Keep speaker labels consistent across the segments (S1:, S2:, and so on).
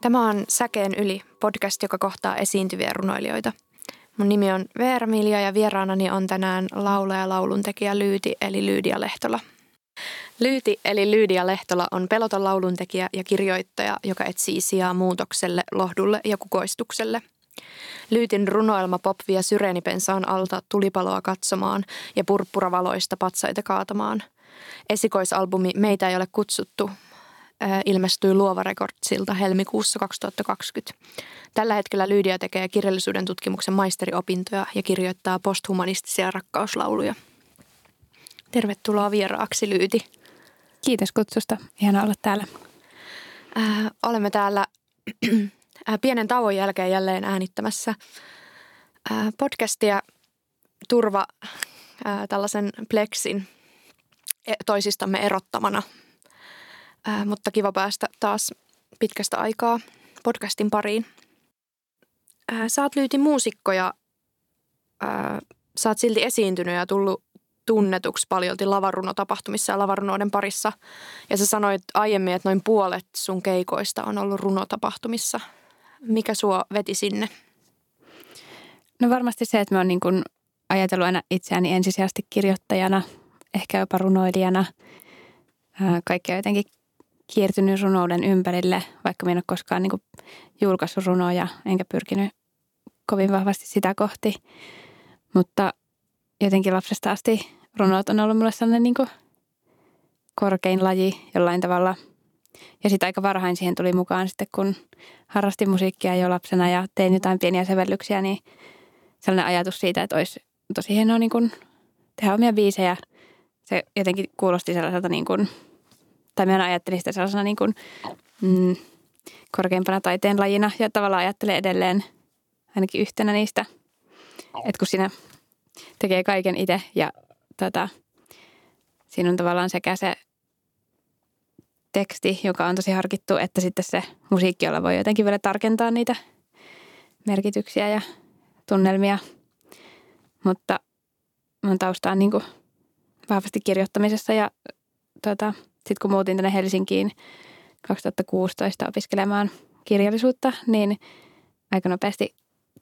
S1: Tämä on Säkeen yli podcast, joka kohtaa esiintyviä runoilijoita. Mun nimi on Veera Milja ja vieraanani on tänään laulaja lauluntekijä Lyyti eli Lyydia Lehtola. Lyyti eli Lyydia Lehtola on peloton lauluntekijä ja kirjoittaja, joka etsii sijaa muutokselle, lohdulle ja kukoistukselle. Lyytin runoelma pop vie syreenipensaan alta tulipaloa katsomaan ja purppuravaloista patsaita kaatamaan. Esikoisalbumi Meitä ei ole kutsuttu ilmestyi Luova Rekordsilta helmikuussa 2020. Tällä hetkellä Lyydia tekee kirjallisuuden tutkimuksen maisteriopintoja ja kirjoittaa posthumanistisia rakkauslauluja. Tervetuloa vieraaksi Lyyti.
S2: Kiitos kutsusta. Ihana olla täällä.
S1: Äh, olemme täällä äh, pienen tauon jälkeen jälleen äänittämässä äh, podcastia Turva äh, tällaisen pleksin e, toisistamme erottamana – Ää, mutta kiva päästä taas pitkästä aikaa podcastin pariin. Ää, sä oot lyyti muusikko ja ää, sä oot silti esiintynyt ja tullut tunnetuksi paljolti lavarunotapahtumissa ja lavarunoiden parissa. Ja sä sanoit aiemmin, että noin puolet sun keikoista on ollut runotapahtumissa. Mikä sua veti sinne?
S2: No varmasti se, että mä oon niin kun ajatellut aina itseäni ensisijaisesti kirjoittajana, ehkä jopa runoilijana. Kaikkea jotenkin kiertynyt runouden ympärille, vaikka minä en ole koskaan niin julkaissut runoja, enkä pyrkinyt kovin vahvasti sitä kohti. Mutta jotenkin lapsesta asti runot on ollut mulle sellainen niin korkein laji jollain tavalla. Ja sitten aika varhain siihen tuli mukaan sitten, kun harrastin musiikkia jo lapsena ja tein jotain pieniä sävellyksiä, niin sellainen ajatus siitä, että olisi tosi hienoa niin kuin tehdä omia biisejä. Se jotenkin kuulosti sellaiselta niin kuin – tai minä ajattelin sitä sellaisena niin kuin, mm, korkeimpana taiteen lajina ja tavallaan ajattelen edelleen ainakin yhtenä niistä, että kun siinä tekee kaiken itse ja tota, siinä on tavallaan sekä se teksti, joka on tosi harkittu, että sitten se musiikki, jolla voi jotenkin vielä tarkentaa niitä merkityksiä ja tunnelmia. Mutta mun tausta on niin kuin vahvasti kirjoittamisessa ja tota, sitten kun muutin tänne Helsinkiin 2016 opiskelemaan kirjallisuutta, niin aika nopeasti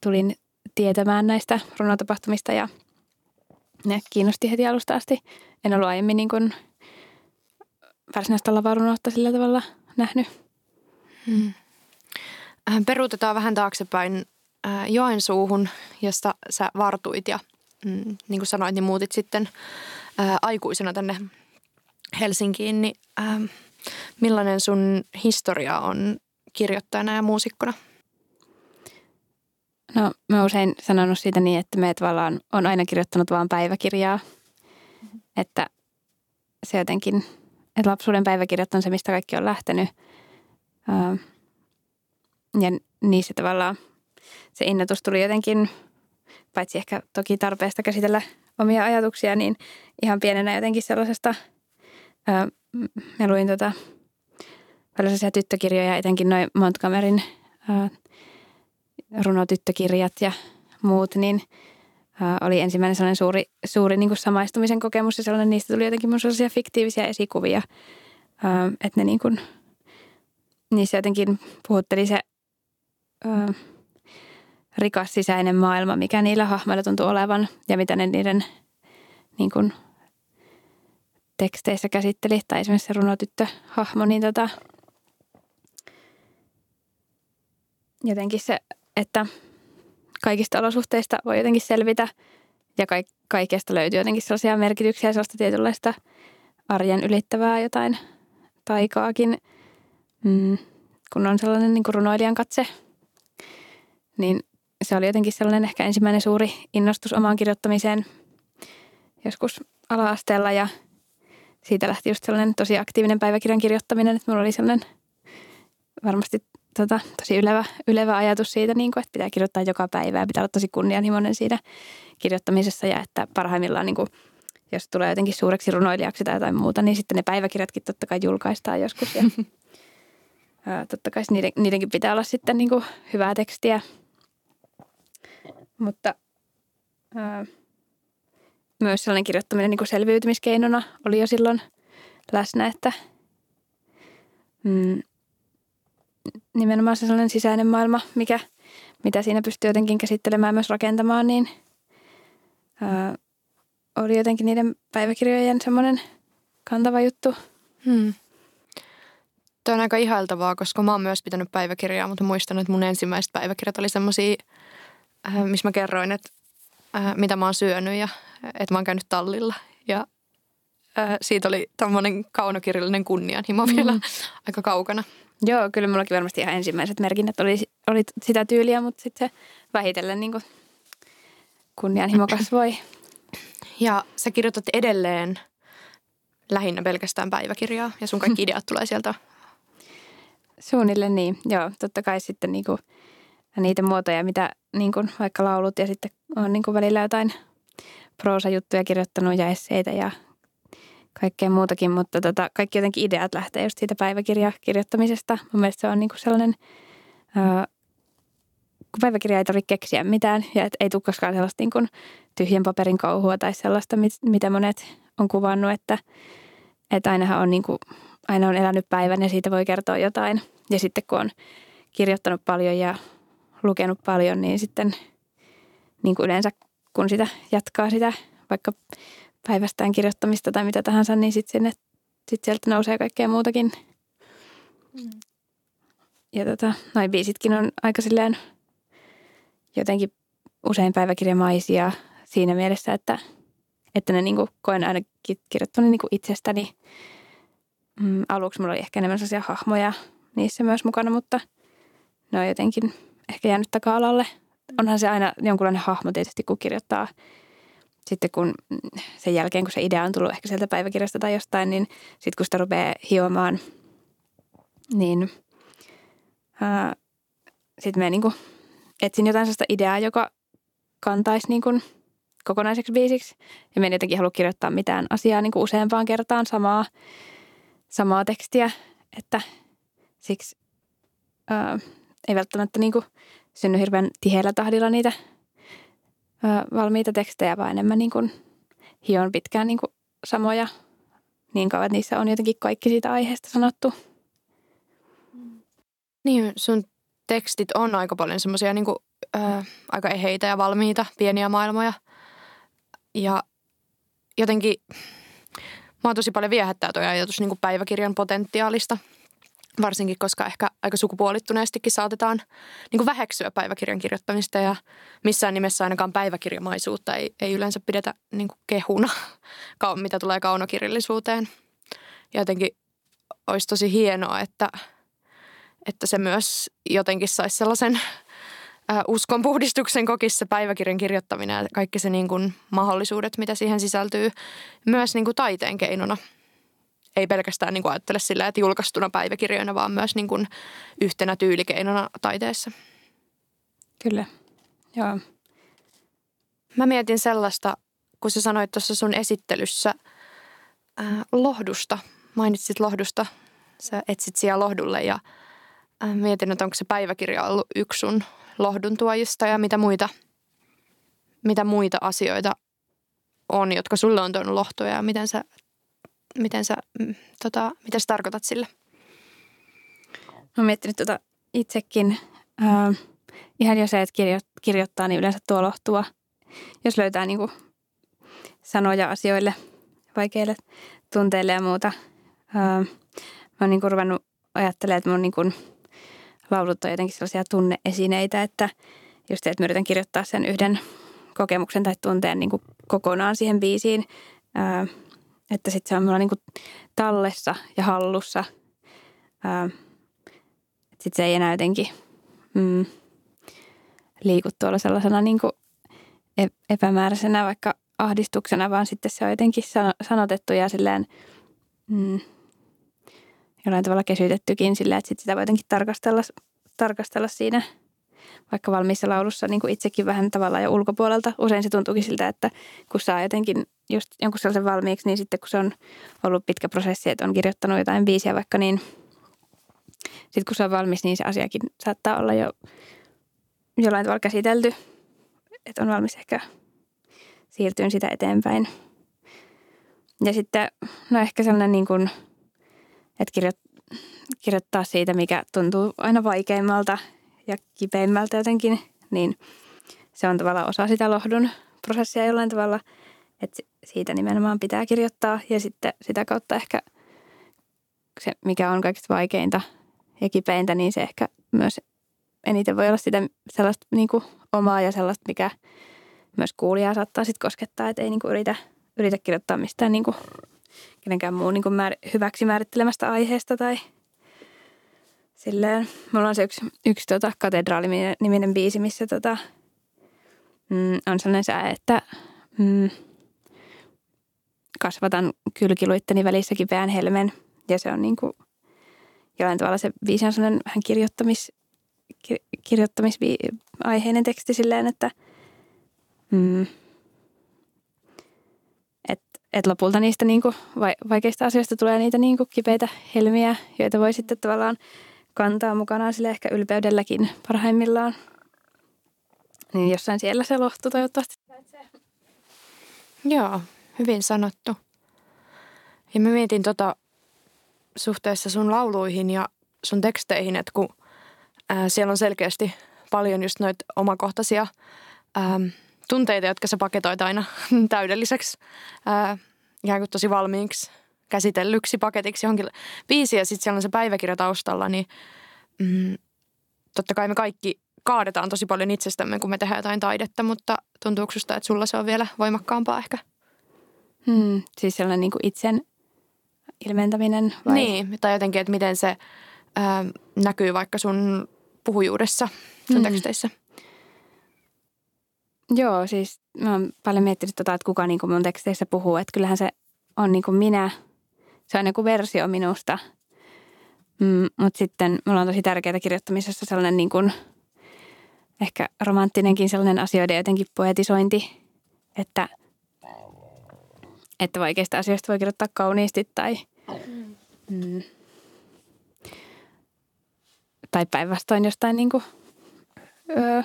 S2: tulin tietämään näistä runotapahtumista ja ne kiinnosti heti alusta asti. En ollut aiemmin niin kuin varsinaista lavarunoutta sillä tavalla nähnyt. Hmm.
S1: Äh, peruutetaan vähän taaksepäin äh, Joensuuhun, josta sä vartuit ja mm, niin kuin sanoit, niin muutit sitten äh, aikuisena tänne Helsinkiin, niin ähm, millainen sun historia on kirjoittajana ja muusikkona?
S2: No mä usein sanonut siitä niin, että me tavallaan on aina kirjoittanut vain päiväkirjaa. Mm-hmm. Että se jotenkin, että lapsuuden päiväkirjat on se, mistä kaikki on lähtenyt. Ähm, ja niissä tavallaan se innotus tuli jotenkin, paitsi ehkä toki tarpeesta käsitellä omia ajatuksia, niin ihan pienenä jotenkin sellaisesta – mä luin tota, paljon tyttökirjoja, etenkin noin Montgomeryn runotyttökirjat ja muut, niin oli ensimmäinen sellainen suuri, suuri niin kuin samaistumisen kokemus ja sellainen, niistä tuli jotenkin mun sellaisia fiktiivisiä esikuvia, että ne niin kuin, niissä jotenkin puhutteli se rikas sisäinen maailma, mikä niillä hahmoilla tuntuu olevan ja mitä ne niiden niin kuin – teksteissä käsitteli, tai esimerkiksi se runotyttö-hahmo, niin tota, jotenkin se, että kaikista olosuhteista voi jotenkin selvitä ja ka- kaikesta löytyy jotenkin sellaisia merkityksiä, sellaista tietynlaista arjen ylittävää jotain taikaakin, mm, kun on sellainen niin kuin runoilijan katse, niin se oli jotenkin sellainen ehkä ensimmäinen suuri innostus omaan kirjoittamiseen joskus ala-asteella ja – siitä lähti just sellainen tosi aktiivinen päiväkirjan kirjoittaminen, että mulla oli sellainen varmasti tota, tosi ylevä, ylevä ajatus siitä, niin kuin, että pitää kirjoittaa joka päivä ja pitää olla tosi kunnianhimoinen siinä kirjoittamisessa ja että parhaimmillaan niin kuin, jos tulee jotenkin suureksi runoilijaksi tai jotain muuta, niin sitten ne päiväkirjatkin totta kai julkaistaan joskus ja ää, totta kai niiden, niidenkin pitää olla sitten niin kuin hyvää tekstiä. Mutta ää, myös sellainen kirjoittaminen niin kuin selviytymiskeinona oli jo silloin läsnä, että mm, nimenomaan se sellainen sisäinen maailma, mikä, mitä siinä pystyy jotenkin käsittelemään myös rakentamaan, niin ää, oli jotenkin niiden päiväkirjojen semmoinen kantava juttu. Hmm.
S1: Tuo on aika ihailtavaa, koska mä oon myös pitänyt päiväkirjaa, mutta muistan, että mun ensimmäiset päiväkirjat oli semmoisia, äh, missä mä kerroin, että äh, mitä mä oon syönyt ja että mä oon käynyt tallilla. Ja äh, siitä oli tämmöinen kaunokirjallinen kunnianhimo mm. vielä aika kaukana.
S2: Joo, kyllä mullakin varmasti ihan ensimmäiset merkinnät oli, oli sitä tyyliä, mutta sitten se vähitellen niin kunnianhimo kasvoi.
S1: Ja sä kirjoitat edelleen lähinnä pelkästään päiväkirjaa ja sun kaikki ideat tulee sieltä
S2: Suunnilleen niin, joo. Totta kai sitten niinku, niitä muotoja, mitä niinku, vaikka laulut ja sitten on niinku välillä jotain proosajuttuja kirjoittanut ja esseitä ja kaikkea muutakin, mutta tota, kaikki jotenkin ideat lähtee just siitä päiväkirjakirjoittamisesta. Mun mielestä se on niinku sellainen, ää, kun päiväkirja ei tarvitse keksiä mitään ja et ei tule koskaan sellaista niinku tyhjän paperin kauhua tai sellaista, mit, mitä monet on kuvannut, että, että ainahan on niinku aina on elänyt päivän ja siitä voi kertoa jotain. Ja sitten kun on kirjoittanut paljon ja lukenut paljon, niin sitten niin kuin yleensä kun sitä jatkaa sitä vaikka päivästään kirjoittamista tai mitä tahansa, niin sitten sinne, sit sieltä nousee kaikkea muutakin. Mm. Ja tota, noin biisitkin on aika silleen jotenkin usein päiväkirjamaisia siinä mielessä, että, että ne niin kuin koen ainakin kirjoittanut niin kuin itsestäni – mm, aluksi mulla oli ehkä enemmän sellaisia hahmoja niissä myös mukana, mutta ne on jotenkin ehkä jäänyt taka-alalle. Onhan se aina jonkunlainen hahmo tietysti, kun kirjoittaa sitten kun sen jälkeen, kun se idea on tullut ehkä sieltä päiväkirjasta tai jostain, niin sitten kun sitä rupeaa hiomaan, niin sitten mä niinku etsin jotain sellaista ideaa, joka kantaisi niinku kokonaiseksi biisiksi. Ja mä en jotenkin halua kirjoittaa mitään asiaa niinku useampaan kertaan samaa samaa tekstiä, että siksi ää, ei välttämättä niin kuin synny hirveän tiheällä tahdilla niitä ää, valmiita tekstejä, vaan enemmän niin kuin hion pitkään niin kuin samoja niin kauan, että niissä on jotenkin kaikki siitä aiheesta sanottu.
S1: Niin, sun tekstit on aika paljon semmoisia niin aika eheitä ja valmiita, pieniä maailmoja. Ja jotenkin Mä tosi paljon viehättää tuo ajatus niin kuin päiväkirjan potentiaalista, varsinkin koska ehkä aika sukupuolittuneestikin saatetaan niin kuin väheksyä päiväkirjan kirjoittamista ja missään nimessä ainakaan päiväkirjamaisuutta ei, ei yleensä pidetä niin kuin kehuna, mitä tulee kaunokirjallisuuteen. Ja jotenkin olisi tosi hienoa, että, että se myös jotenkin saisi sellaisen uskonpuhdistuksen kokissa päiväkirjan kirjoittaminen ja kaikki se niin kuin mahdollisuudet, mitä siihen sisältyy myös niin kuin taiteen keinona. Ei pelkästään niin kuin ajattele sillä, että julkaistuna päiväkirjoina, vaan myös niin kuin yhtenä tyylikeinona taiteessa.
S2: Kyllä, joo.
S1: Mä mietin sellaista, kun sä sanoit tuossa sun esittelyssä äh, lohdusta, mainitsit lohdusta, sä etsit siellä lohdulle ja äh, mietin, että onko se päiväkirja ollut yksi sun lohdun tuojista ja mitä muita, mitä muita asioita on, jotka sulle on tuonut lohtoja ja miten sä, miten sä, mm, tota, mitä sä tarkoitat sillä?
S2: Mä oon miettinyt tota itsekin. Äh, ihan jo se, että kirjo, kirjoittaa, niin yleensä tuo lohtua. Jos löytää niin kuin sanoja asioille, vaikeille tunteille ja muuta. Äh, mä oon niin kuin ruvennut ajattelemaan, että mun niin kuin – laulut on jotenkin sellaisia tunneesineitä, että just se, että mä yritän kirjoittaa sen yhden kokemuksen tai tunteen niin kuin kokonaan siihen biisiin, ää, että sitten se on mulla niin kuin tallessa ja hallussa. Sitten se ei enää jotenkin mm, liiku tuolla sellaisena niin kuin epämääräisenä vaikka ahdistuksena, vaan sitten se on jotenkin sanotettu ja silleen mm, jollain tavalla kesytettykin sillä, että sit sitä voi jotenkin tarkastella, tarkastella siinä vaikka valmiissa laulussa niin kuin itsekin vähän tavallaan jo ulkopuolelta. Usein se tuntuukin siltä, että kun saa jotenkin just jonkun sellaisen valmiiksi, niin sitten kun se on ollut pitkä prosessi, että on kirjoittanut jotain biisiä vaikka, niin sitten kun se on valmis, niin se asiakin saattaa olla jo jollain tavalla käsitelty, että on valmis ehkä siirtyyn sitä eteenpäin. Ja sitten, no ehkä sellainen niin kuin – että kirjo, kirjoittaa siitä, mikä tuntuu aina vaikeimmalta ja kipeimmältä jotenkin, niin se on tavallaan osa sitä lohdun prosessia jollain tavalla, että siitä nimenomaan pitää kirjoittaa ja sitten sitä kautta ehkä se, mikä on kaikista vaikeinta ja kipeintä, niin se ehkä myös eniten voi olla sitä sellaista niin kuin omaa ja sellaista, mikä myös kuulijaa saattaa sitten koskettaa, että ei niin kuin yritä, yritä kirjoittaa mistään niin kuin kenenkään muun niin kuin määr, hyväksi määrittelemästä aiheesta tai silleen. Mulla on se yksi, yksi tota, katedraali-niminen biisi, missä tota, mm, on sellainen sää, että mm, kasvatan kylkiluitteni välissä kipeän helmen. Ja se on niin kuin, jollain tavalla se biisi on sellainen vähän kirjoittamis, kir, kirjoittamisaiheinen teksti silleen, että mm, et, et lopulta niistä niin kuin vaikeista asioista tulee niitä niin kuin kipeitä helmiä, joita voi sitten tavallaan kantaa mukanaan sille ehkä ylpeydelläkin parhaimmillaan. Niin jossain siellä se lohtu toivottavasti.
S1: Joo, hyvin sanottu. Ja mä mietin tota suhteessa sun lauluihin ja sun teksteihin, että kun ää, siellä on selkeästi paljon just noita omakohtaisia ää, tunteita, jotka sä paketoit aina täydelliseksi, ää, ikään kuin tosi valmiiksi käsitellyksi paketiksi johonkin biisiin ja sitten siellä on se päiväkirja taustalla, niin mm, totta kai me kaikki kaadetaan tosi paljon itsestämme, kun me tehdään jotain taidetta, mutta tuntuuko susta, että sulla se on vielä voimakkaampaa ehkä?
S2: Hmm, siis sellainen niin kuin itsen ilmentäminen vai?
S1: Niin, tai jotenkin, että miten se ää, näkyy vaikka sun puhujuudessa, sun hmm. teksteissä.
S2: Joo, siis mä oon paljon miettinyt tota, että kuka niin kuin mun teksteissä puhuu. Että kyllähän se on niin kuin minä. Se on joku versio minusta. Mm, mutta sitten mulla on tosi tärkeää kirjoittamisessa sellainen niin kuin, ehkä romanttinenkin sellainen asioiden jotenkin poetisointi, että, että vaikeista asioista voi kirjoittaa kauniisti tai, mm, tai päinvastoin jostain niin kuin, öö,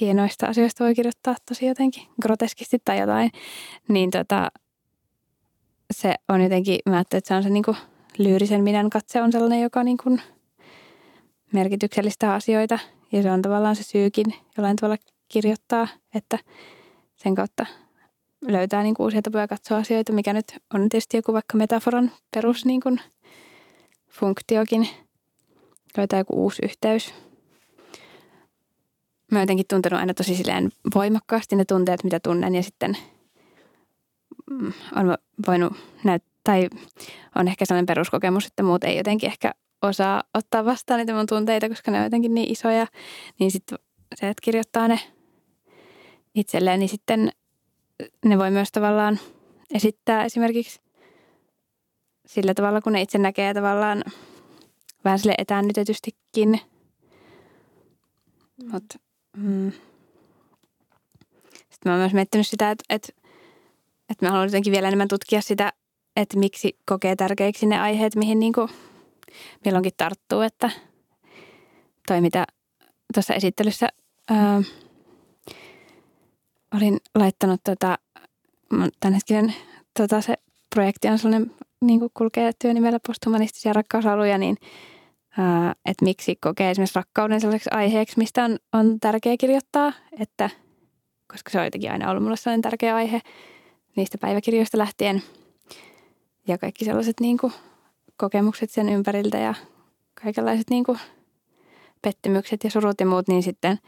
S2: hienoista asioista voi kirjoittaa tosi jotenkin groteskisti tai jotain, niin tota, se on jotenkin, mä ajattelin, että se on se niin kuin lyyrisen minän katse on sellainen, joka niin kuin merkityksellistä asioita ja se on tavallaan se syykin jollain tavalla kirjoittaa, että sen kautta löytää niin kuin uusia tapoja katsoa asioita, mikä nyt on tietysti joku vaikka metaforan perus niin kuin funktiokin, löytää joku uusi yhteys. Mä oon jotenkin tuntenut aina tosi silleen voimakkaasti ne tunteet, mitä tunnen ja sitten on voinut näyttää, tai on ehkä sellainen peruskokemus, että muut ei jotenkin ehkä osaa ottaa vastaan niitä mun tunteita, koska ne on jotenkin niin isoja, niin sitten se, että kirjoittaa ne itselleen, niin sitten ne voi myös tavallaan esittää esimerkiksi sillä tavalla, kun ne itse näkee tavallaan vähän sille etäännytetystikin. Mut, mm. Sitten mä oon myös miettinyt sitä, että, että, että mä haluan jotenkin vielä enemmän tutkia sitä, että miksi kokee tärkeiksi ne aiheet, mihin niin kuin milloinkin tarttuu, että toi mitä tuossa esittelyssä ää, olin laittanut tota, tämänhetkinen tota, se projekti on sellainen, niin kuin kulkee työnimellä posthumanistisia rakkausaluja, niin että miksi kokee esimerkiksi rakkauden sellaiseksi aiheeksi, mistä on, on tärkeää kirjoittaa, että koska se on jotenkin aina ollut mulle sellainen tärkeä aihe niistä päiväkirjoista lähtien. Ja kaikki sellaiset niin kuin kokemukset sen ympäriltä ja kaikenlaiset niin kuin pettymykset ja surut ja muut, niin sitten,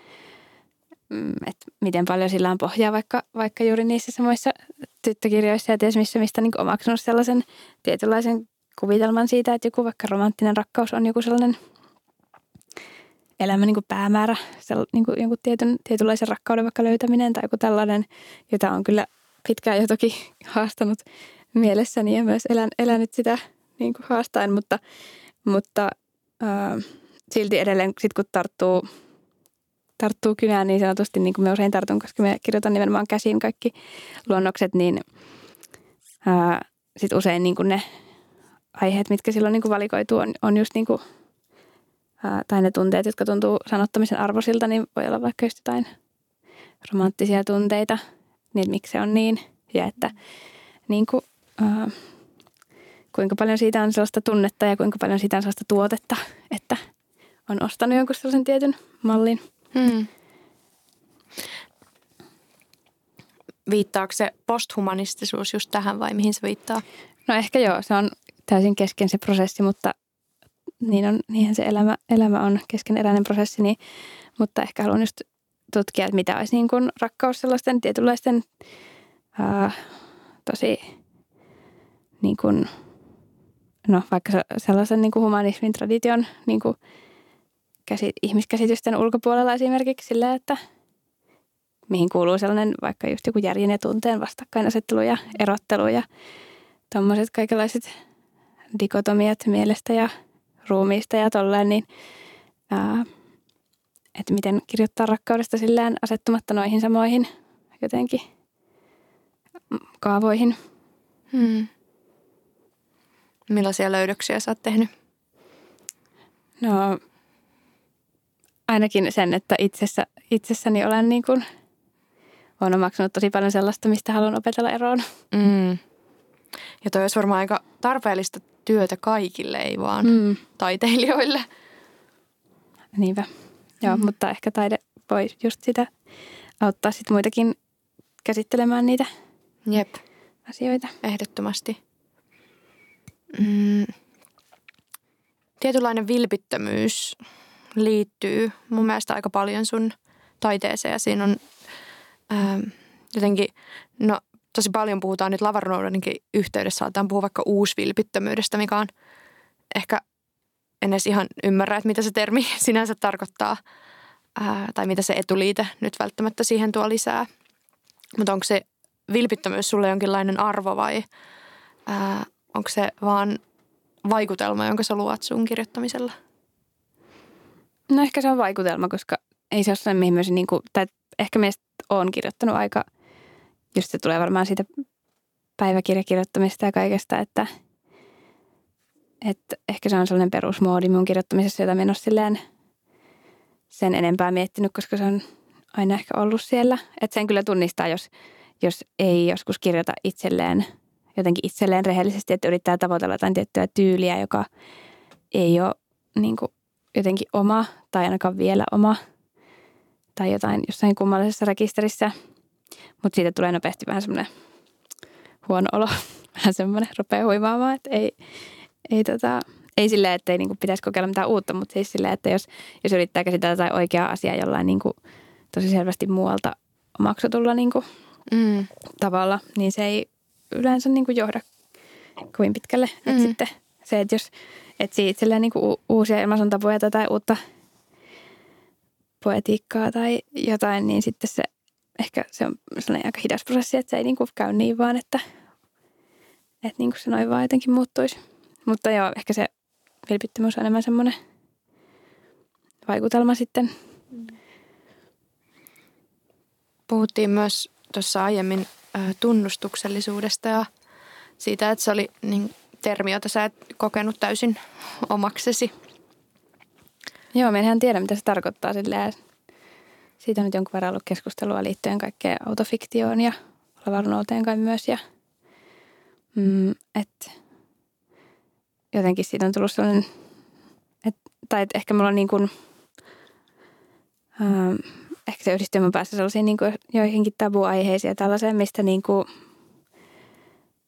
S2: mm, että miten paljon sillä on pohjaa vaikka, vaikka juuri niissä samoissa tyttökirjoissa ja ties missä, mistä niin omaksunut sellaisen tietynlaisen kuvitelman siitä, että joku vaikka romanttinen rakkaus on joku sellainen elämän niin kuin päämäärä, niin kuin jonkun tietyn, tietynlaisen rakkauden vaikka löytäminen tai joku tällainen, jota on kyllä pitkään jo toki haastanut mielessäni ja myös elän, elänyt sitä niin kuin haastaen, mutta, mutta äh, silti edelleen sit kun tarttuu, tarttuu kynään niin sanotusti, niin kuin me usein tartun, koska me kirjoitan nimenomaan käsin kaikki luonnokset, niin sitten usein niin kuin ne aiheet, mitkä silloin niin kuin valikoituu, on, on just niin kuin, äh, tai ne tunteet, jotka tuntuu sanottamisen arvoisilta, niin voi olla vaikka just jotain romanttisia tunteita, niin miksi se on niin, ja että niin kuin, äh, kuinka paljon siitä on sellaista tunnetta ja kuinka paljon siitä on sellaista tuotetta, että on ostanut jonkun sellaisen tietyn mallin. Hmm.
S1: Viittaako se posthumanistisuus just tähän vai mihin se viittaa?
S2: No ehkä joo, se on täysin kesken se prosessi, mutta niin on, niinhän se elämä, elämä on keskeneräinen prosessi, niin, mutta ehkä haluan just tutkia, että mitä olisi niin kuin rakkaus sellaisten tietynlaisten ää, tosi niin kuin, no vaikka sellaisen niin kuin humanismin tradition niin kuin käsi, ihmiskäsitysten ulkopuolella esimerkiksi sillä, että mihin kuuluu sellainen vaikka just joku järjen ja tunteen vastakkainasettelu ja erottelu ja tuommoiset kaikenlaiset dikotomiat mielestä ja ruumiista ja tolleen, niin ää, että miten kirjoittaa rakkaudesta silleen asettumatta noihin samoihin jotenkin kaavoihin. Hmm.
S1: Millaisia löydöksiä sä oot tehnyt?
S2: No ainakin sen, että itsessä, itsessäni olen niin kuin, olen omaksunut tosi paljon sellaista, mistä haluan opetella eroon. Mm.
S1: Ja toi olisi varmaan aika tarpeellista työtä kaikille, ei vaan mm. taiteilijoille.
S2: Niinpä. Joo, mm. mutta ehkä taide voi just sitä auttaa sit muitakin käsittelemään niitä
S1: Jep.
S2: asioita.
S1: Ehdottomasti. Mm. Tietynlainen vilpittömyys liittyy mun mielestä aika paljon sun taiteeseen ja siinä on ää, jotenkin, no tosi paljon puhutaan nyt lavarunoidenkin yhteydessä, saataan puhua vaikka uusvilpittömyydestä, mikä on ehkä en edes ihan ymmärrä, että mitä se termi sinänsä tarkoittaa ää, tai mitä se etuliite nyt välttämättä siihen tuo lisää. Mutta onko se vilpittömyys sulle jonkinlainen arvo vai ää, onko se vaan vaikutelma, jonka sä luot sun kirjoittamisella?
S2: No ehkä se on vaikutelma, koska ei se ole sellainen, mihin myös niin kuin, tai ehkä meistä on kirjoittanut aika, just se tulee varmaan siitä päiväkirjakirjoittamista ja kaikesta, että, että ehkä se on sellainen perusmoodi mun kirjoittamisessa, jota en ole silleen sen enempää miettinyt, koska se on aina ehkä ollut siellä. Että sen kyllä tunnistaa, jos, jos ei joskus kirjoita itselleen, jotenkin itselleen rehellisesti, että yrittää tavoitella jotain tiettyä tyyliä, joka ei ole niin kuin, jotenkin oma tai ainakaan vielä oma tai jotain jossain kummallisessa rekisterissä. Mutta siitä tulee nopeasti vähän semmoinen huono olo, vähän semmoinen rupeaa huivaamaan, että ei, ei, tota, ei silleen, että ei niinku pitäisi kokeilla mitään uutta, mutta siis silleen, että jos, jos yrittää käsitellä jotain oikeaa asiaa jollain niinku tosi selvästi muualta omaksutulla niinku mm. tavalla, niin se ei yleensä niinku johda kovin pitkälle. Mm. Et sitten se, että jos etsii itselleen niinku uusia ilmaisuntapoja tai uutta poetiikkaa tai jotain, niin sitten se ehkä se on sellainen aika hidas prosessi, että se ei niinku käy niin vaan, että, että niinku se noin vaan jotenkin muuttuisi. Mutta joo, ehkä se vilpittömyys on enemmän semmoinen vaikutelma sitten.
S1: Puhuttiin myös tuossa aiemmin tunnustuksellisuudesta ja siitä, että se oli niin termi, jota sä et kokenut täysin omaksesi.
S2: Joo, me en tiedä, mitä se tarkoittaa silleen. Siitä on nyt jonkun verran ollut keskustelua liittyen kaikkeen autofiktioon ja lavarunouteen kai myös. Ja, mm, että jotenkin siitä on tullut sellainen, et, tai et ehkä mulla on niin kuin, ähm, ehkä se yhdistyy mun päässä sellaisiin niin kuin joihinkin tabuaiheisiin ja tällaiseen, mistä niin kuin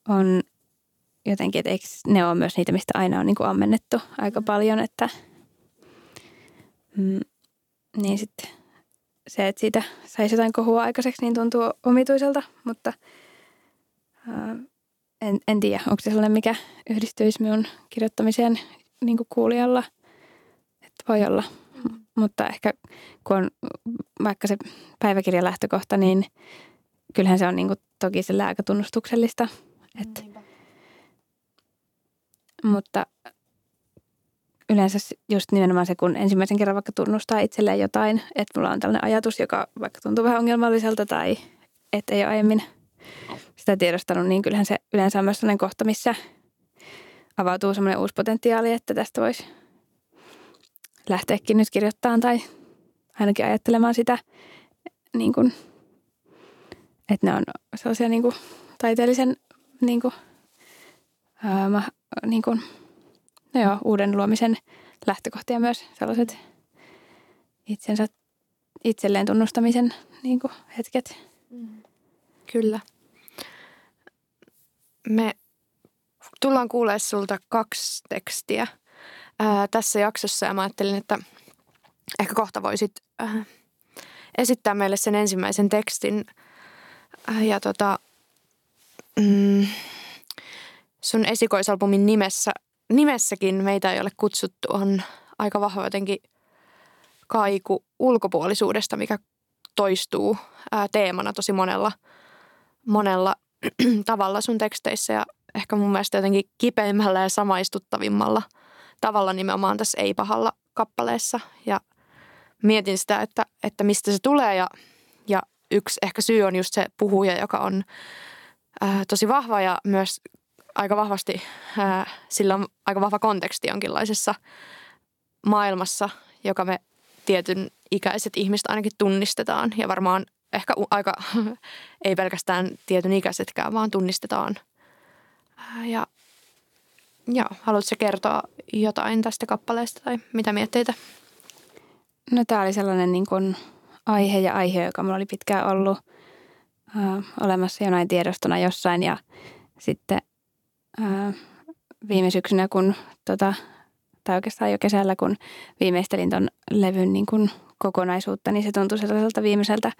S2: on jotenkin, että eikö ne ole myös niitä, mistä aina on niin kuin ammennettu aika paljon, että mm, niin sitten se, että siitä saisi jotain kohua aikaiseksi, niin tuntuu omituiselta, mutta ää, en, en tiedä, onko se sellainen, mikä yhdistyisi minun kirjoittamiseen niin kuin kuulijalla. Että voi olla. Mm. Mutta ehkä kun on vaikka se päiväkirjan lähtökohta, niin kyllähän se on niin kuin toki se aika tunnustuksellista. Et, mutta yleensä just nimenomaan se, kun ensimmäisen kerran vaikka tunnustaa itselleen jotain, että mulla on tällainen ajatus, joka vaikka tuntuu vähän ongelmalliselta tai että ei ole aiemmin – sitä tiedostanut, niin kyllähän se yleensä on myös sellainen kohta, missä avautuu semmoinen uusi potentiaali, että tästä voisi lähteäkin nyt kirjoittamaan tai ainakin ajattelemaan sitä, niin kuin, että ne on sellaisia niin kuin, taiteellisen niin kuin, ää, ma, niin kuin, no joo, uuden luomisen lähtökohtia myös sellaiset itsensä, itselleen tunnustamisen niin kuin, hetket.
S1: Kyllä. Me tullaan kuulemaan sulta kaksi tekstiä ää, tässä jaksossa ja mä ajattelin, että ehkä kohta voisit ää, esittää meille sen ensimmäisen tekstin. Ää, ja tota, mm, sun esikoisalbumin nimessä, nimessäkin meitä ei ole kutsuttu, on aika vahva jotenkin kaiku ulkopuolisuudesta, mikä toistuu ää, teemana tosi monella, monella tavalla sun teksteissä ja ehkä mun mielestä jotenkin kipeimmällä ja samaistuttavimmalla tavalla nimenomaan tässä Ei-pahalla kappaleessa. Ja mietin sitä, että, että mistä se tulee ja, ja yksi ehkä syy on just se puhuja, joka on ää, tosi vahva ja myös aika vahvasti, ää, sillä on aika vahva konteksti jonkinlaisessa maailmassa, joka me tietyn ikäiset ihmiset ainakin tunnistetaan ja varmaan ehkä aika, ei pelkästään tietyn ikäisetkään, vaan tunnistetaan. Ja, ja haluatko kertoa jotain tästä kappaleesta tai mitä mietteitä?
S2: No tämä oli sellainen niin kuin aihe ja aihe, joka mulla oli pitkään ollut äh, olemassa jonain tiedostona jossain ja sitten äh, viime syksynä, kun tota, tai oikeastaan jo kesällä, kun viimeistelin ton levyn niin kuin kokonaisuutta, niin se tuntui sellaiselta viimeiseltä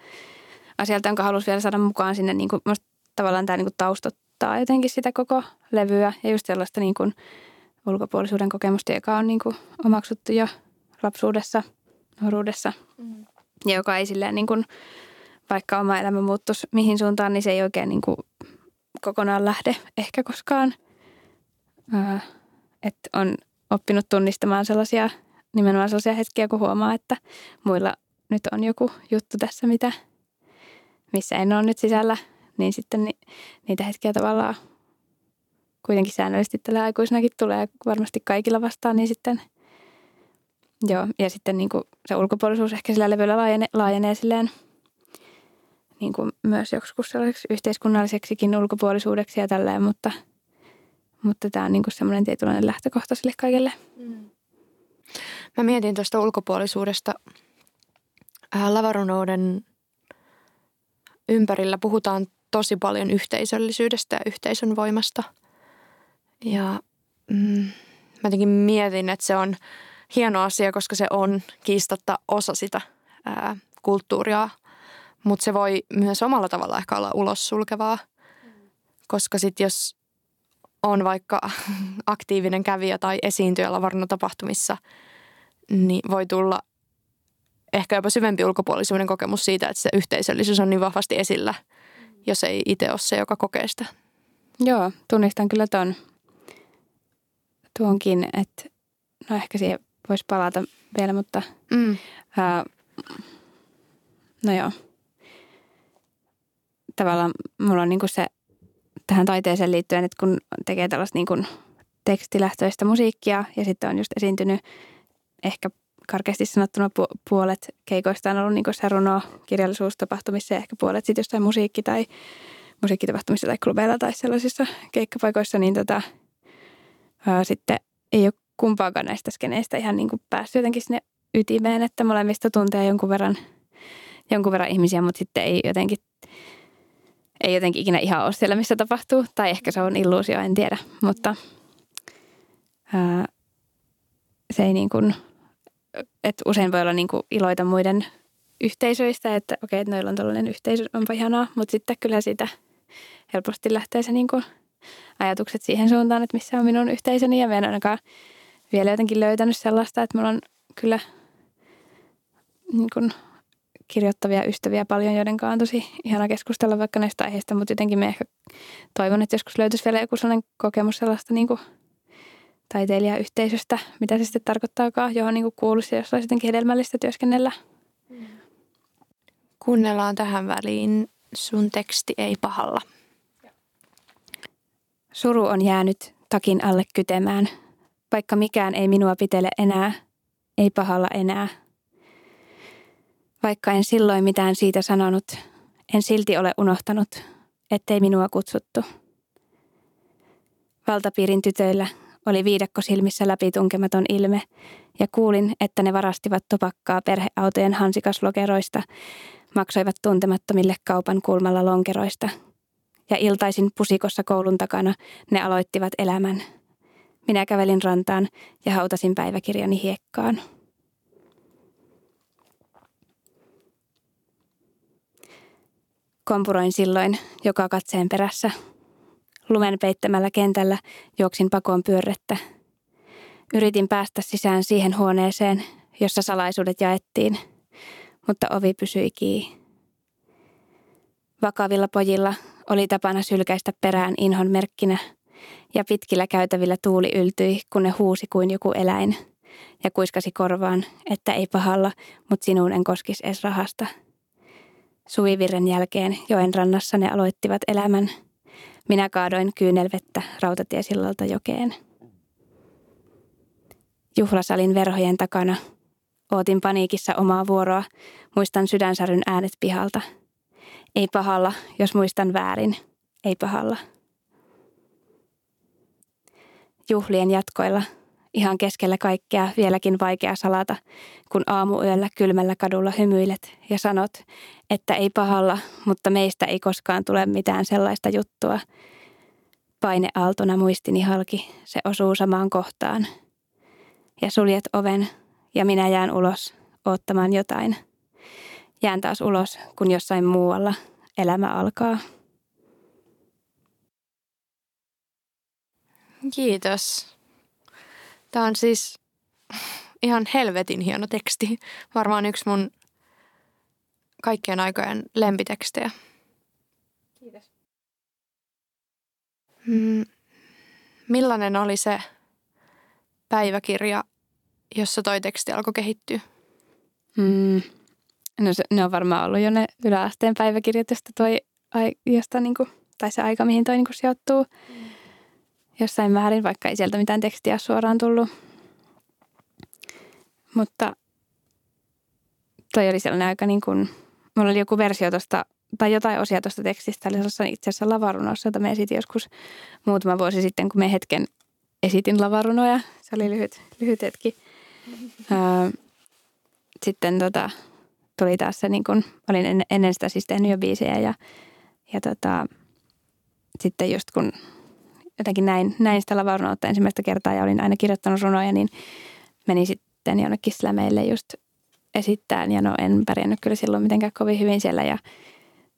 S2: asialta, jonka halusi vielä saada mukaan sinne. Niin kuin, tavallaan tämä niin kuin taustottaa jotenkin sitä koko levyä ja just sellaista niin kuin ulkopuolisuuden kokemusta, joka on niin kuin omaksuttu jo lapsuudessa, nuoruudessa. Mm. Ja joka ei silleen niin kuin, vaikka oma elämä muuttuisi mihin suuntaan, niin se ei oikein niin kuin kokonaan lähde ehkä koskaan. Öö, että on oppinut tunnistamaan sellaisia, nimenomaan sellaisia hetkiä, kun huomaa, että muilla nyt on joku juttu tässä, mitä, missä en ole nyt sisällä, niin sitten ni, niitä hetkiä tavallaan kuitenkin säännöllisesti tällä aikuisenakin tulee varmasti kaikilla vastaan, niin sitten joo, ja sitten niin kuin se ulkopuolisuus ehkä sillä levyllä laajenee, laajenee silleen niin kuin myös joskus sellaiseksi yhteiskunnalliseksikin ulkopuolisuudeksi ja tälleen, mutta – mutta tämä on niin semmoinen tietynlainen lähtökohta sille kaikille. Mm.
S1: Mä mietin tuosta ulkopuolisuudesta. Äh, lavarunouden ympärillä puhutaan tosi paljon yhteisöllisyydestä ja yhteisön voimasta. Ja mm, mä jotenkin mietin, että se on hieno asia, koska se on kiistatta osa sitä ää, kulttuuria, mutta se voi myös omalla tavalla ehkä olla ulos sulkevaa. Koska sitten jos on vaikka aktiivinen kävijä tai esiintyjä lavarnotapahtumissa, niin voi tulla ehkä jopa syvempi ulkopuolisuuden kokemus siitä, että se yhteisöllisyys on niin vahvasti esillä, jos ei itse ole se, joka kokee sitä.
S2: Joo, tunnistan kyllä ton tuonkin, että no ehkä siihen voisi palata vielä, mutta mm. ää, no joo. Tavallaan mulla on niinku se tähän taiteeseen liittyen, että kun tekee tällaista niin kuin tekstilähtöistä musiikkia ja sitten on just esiintynyt ehkä karkeasti sanottuna puolet keikoista on ollut niin se runo kirjallisuustapahtumissa ja ehkä puolet sitten jostain musiikki- tai musiikkitapahtumissa tai klubeilla tai sellaisissa keikkapaikoissa, niin tota, ää, sitten ei ole kumpaakaan näistä skeneistä ihan niin kuin päässyt jotenkin sinne ytimeen, että molemmista tuntee jonkun verran, jonkun verran ihmisiä, mutta sitten ei jotenkin ei jotenkin ikinä ihan ole siellä, missä tapahtuu. Tai ehkä se on illuusio, en tiedä. Mutta ää, se ei niin kuin, että usein voi olla niin kuin iloita muiden yhteisöistä, että okei, että noilla on tällainen yhteisö, onpa ihanaa. Mutta sitten kyllä siitä helposti lähtee se niin kuin ajatukset siihen suuntaan, että missä on minun yhteisöni. Ja mä en ainakaan vielä jotenkin löytänyt sellaista, että mulla on kyllä niin kuin kirjoittavia ystäviä paljon, joiden kanssa on tosi ihana keskustella vaikka näistä aiheista, mutta jotenkin me ehkä toivon, että joskus löytyisi vielä joku sellainen kokemus sellaista niin kuin taiteilijayhteisöstä, mitä se sitten tarkoittaakaan, johon niin kuuluisi, jos olisi jotenkin hedelmällistä työskennellä.
S1: Kuunnellaan tähän väliin sun teksti ei pahalla.
S2: Suru on jäänyt takin alle kytemään, vaikka mikään ei minua pitele enää, ei pahalla enää – vaikka en silloin mitään siitä sanonut, en silti ole unohtanut, ettei minua kutsuttu. Valtapiirin tytöillä oli viidakko silmissä läpitunkematon ilme, ja kuulin, että ne varastivat topakkaa perheautojen hansikaslokeroista, maksoivat tuntemattomille kaupan kulmalla lonkeroista. Ja iltaisin pusikossa koulun takana ne aloittivat elämän. Minä kävelin rantaan ja hautasin päiväkirjani hiekkaan. Kompuroin silloin joka katseen perässä. Lumen peittämällä kentällä juoksin pakoon pyörrettä. Yritin päästä sisään siihen huoneeseen, jossa salaisuudet jaettiin, mutta ovi pysyi kiinni. Vakavilla pojilla oli tapana sylkäistä perään inhon merkkinä, ja pitkillä käytävillä tuuli yltyi, kun ne huusi kuin joku eläin, ja kuiskasi korvaan, että ei pahalla, mutta sinuun en koskisi edes rahasta – Suvivirren jälkeen joen rannassa ne aloittivat elämän. Minä kaadoin kyynelvettä rautatiesillalta jokeen. Juhlasalin verhojen takana. Ootin paniikissa omaa vuoroa. Muistan sydänsäryn äänet pihalta. Ei pahalla, jos muistan väärin. Ei pahalla. Juhlien jatkoilla ihan keskellä kaikkea vieläkin vaikea salata, kun aamuyöllä kylmällä kadulla hymyilet ja sanot, että ei pahalla, mutta meistä ei koskaan tule mitään sellaista juttua. Paine aaltona muistini halki, se osuu samaan kohtaan. Ja suljet oven ja minä jään ulos ottamaan jotain. Jään taas ulos, kun jossain muualla elämä alkaa.
S1: Kiitos. Tämä on siis ihan helvetin hieno teksti. Varmaan yksi mun kaikkien aikojen lempitekstejä.
S2: Kiitos.
S1: Mm, millainen oli se päiväkirja, jossa toi teksti alkoi kehittyä?
S2: Mm. No se, ne on varmaan ollut jo ne yläasteen päiväkirjat, josta toi, josta niinku, tai se aika, mihin toi niinku sijoittuu. Mm jossain määrin, vaikka ei sieltä mitään tekstiä suoraan tullut. Mutta toi oli sellainen aika niin kuin, mulla oli joku versio tuosta, tai jotain osia tuosta tekstistä, oli itse asiassa lavarunossa, jota me esitin joskus muutama vuosi sitten, kun me hetken esitin lavarunoja. Se oli lyhyt, lyhyt hetki. Sitten tota, tuli taas se, niin kun, olin ennen sitä siis tehnyt jo biisejä ja, ja tota, sitten just kun jotenkin näin, näin sitä lavarunoutta ensimmäistä kertaa ja olin aina kirjoittanut runoja, niin menin sitten jonnekin meille just esittämään. Ja no en pärjännyt kyllä silloin mitenkään kovin hyvin siellä ja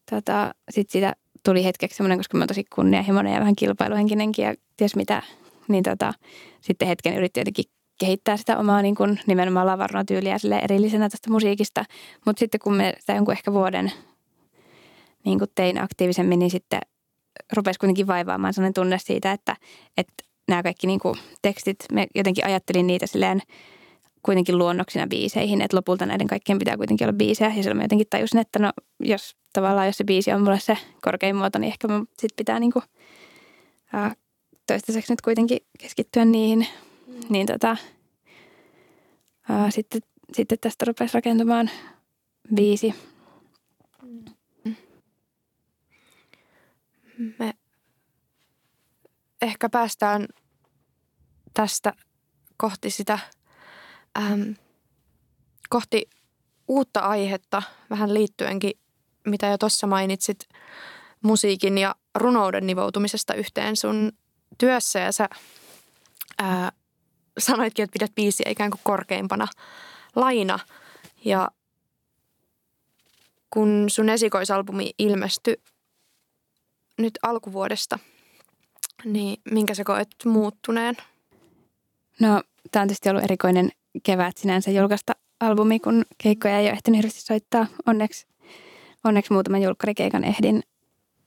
S2: tota, sitten sitä tuli hetkeksi semmoinen, koska mä oon tosi kunnianhimoinen ja vähän kilpailuhenkinenkin ja ties mitä, niin tota, sitten hetken yritti jotenkin kehittää sitä omaa niin kuin nimenomaan lavarunotyyliä sille erillisenä tästä musiikista. Mutta sitten kun me sitä jonkun ehkä vuoden niin kuin tein aktiivisemmin, niin sitten rupesi kuitenkin vaivaamaan sellainen tunne siitä, että, että nämä kaikki niin kuin tekstit, me jotenkin ajattelin niitä silleen kuitenkin luonnoksina biiseihin, että lopulta näiden kaikkien pitää kuitenkin olla biisejä. Ja silloin mä jotenkin tajusin, että no jos tavallaan jos se biisi on mulle se korkein muoto, niin ehkä mun sit pitää niin kuin, ää, toistaiseksi nyt kuitenkin keskittyä niihin. Mm. Niin tota, ää, sitten, sitten tästä rupesi rakentumaan biisi.
S1: Me ehkä päästään tästä kohti sitä, äm, kohti uutta aihetta vähän liittyenkin, mitä jo tuossa mainitsit musiikin ja runouden nivoutumisesta yhteen sun työssä. Ja sä ää, sanoitkin, että pidät biisiä ikään kuin korkeimpana laina. Ja kun sun esikoisalbumi ilmestyi nyt alkuvuodesta, niin minkä sä koet muuttuneen?
S2: No, tämä on tietysti ollut erikoinen kevät sinänsä julkaista albumi, kun keikkoja ei ole ehtinyt hirveästi soittaa. Onneksi, onneksi muutaman julkkarikeikan ehdin,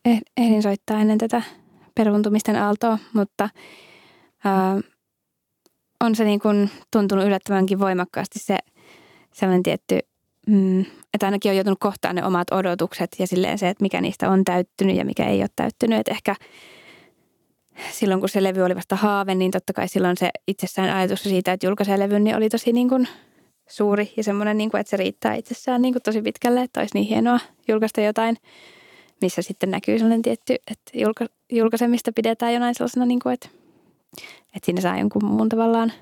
S2: eh, ehdin soittaa ennen tätä peruntumisten aaltoa, mutta ää, on se niin kuin tuntunut yllättävänkin voimakkaasti se sellainen tietty mm, että ainakin on joutunut kohtaan ne omat odotukset ja silleen se, että mikä niistä on täyttynyt ja mikä ei ole täyttynyt. Että ehkä silloin, kun se levy oli vasta haave, niin totta kai silloin se itsessään ajatus siitä, että julkaisee levyn, niin oli tosi niin kuin suuri ja semmoinen, niin kuin, että se riittää itsessään niin kuin tosi pitkälle, että olisi niin hienoa julkaista jotain, missä sitten näkyy sellainen tietty, että julka, julkaisemista pidetään jonain sellaisena, niin kuin, että että siinä saa jonkun muun tavallaan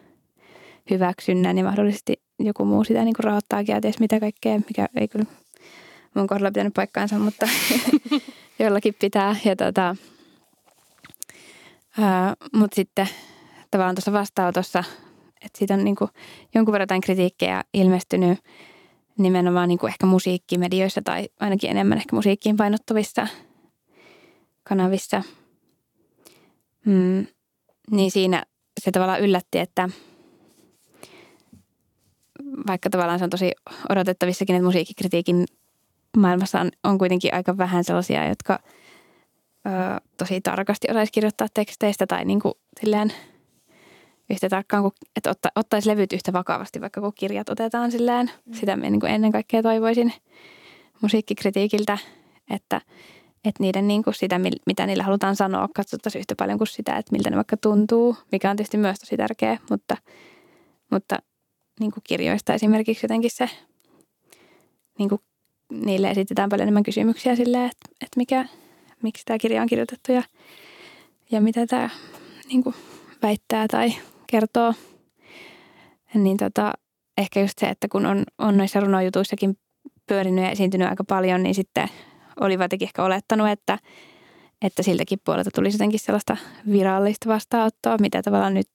S2: hyväksynnän ja mahdollisesti joku muu sitä niin kuin ja ties mitä kaikkea, mikä ei kyllä mun kohdalla pitänyt paikkaansa, mutta jollakin pitää. Ja tota, mutta sitten tavallaan tuossa vastaanotossa, että siitä on niin kuin jonkun verran jotain kritiikkejä ilmestynyt nimenomaan niin kuin ehkä musiikkimedioissa tai ainakin enemmän ehkä musiikkiin painottuvissa kanavissa. Mm, niin siinä se tavallaan yllätti, että vaikka tavallaan se on tosi odotettavissakin, että musiikkikritiikin maailmassa on, on kuitenkin aika vähän sellaisia, jotka ö, tosi tarkasti osaisi kirjoittaa teksteistä tai niin kuin silleen yhtä tarkkaan, kuin, että otta, ottaisi levyt yhtä vakavasti, vaikka kun kirjat otetaan silleen. Mm. Sitä minä niin kuin ennen kaikkea toivoisin musiikkikritiikiltä, että, että niiden niin kuin sitä, mitä niillä halutaan sanoa, katsottaisiin yhtä paljon kuin sitä, että miltä ne vaikka tuntuu, mikä on tietysti myös tosi tärkeä, mutta, mutta niin kuin kirjoista esimerkiksi jotenkin se, niin kuin niille esitetään paljon enemmän kysymyksiä silleen, että, että mikä, miksi tämä kirja on kirjoitettu ja, ja mitä tämä niin kuin väittää tai kertoo. Niin tota, ehkä just se, että kun on, on noissa runojutuissakin pyörinyt ja esiintynyt aika paljon, niin sitten oli jotenkin ehkä olettanut, että, että siltäkin puolelta tulisi jotenkin sellaista virallista vastaanottoa, mitä tavallaan nyt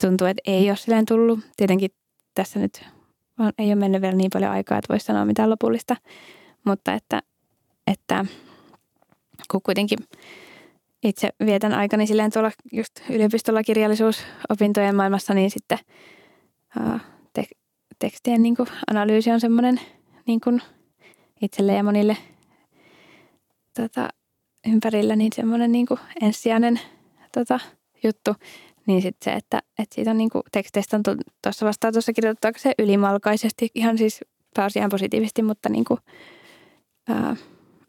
S2: tuntuu, että ei ole silleen tullut. Tietenkin tässä nyt on, ei ole mennyt vielä niin paljon aikaa, että voisi sanoa mitään lopullista, mutta että, että kun kuitenkin itse vietän aikani silleen tuolla just yliopistolla kirjallisuusopintojen maailmassa, niin sitten ää, te, tekstien niin kuin analyysi on semmoinen niin kuin itselle ja monille tota, ympärillä niin semmoinen niin kuin ensisijainen tota, juttu. Niin sitten se, että, että siitä on niin kuin teksteistä on tuossa vastaan tuossa kirjoitettu se ylimalkaisesti, ihan siis pääasiaan positiivisesti, mutta niin kuin, ää,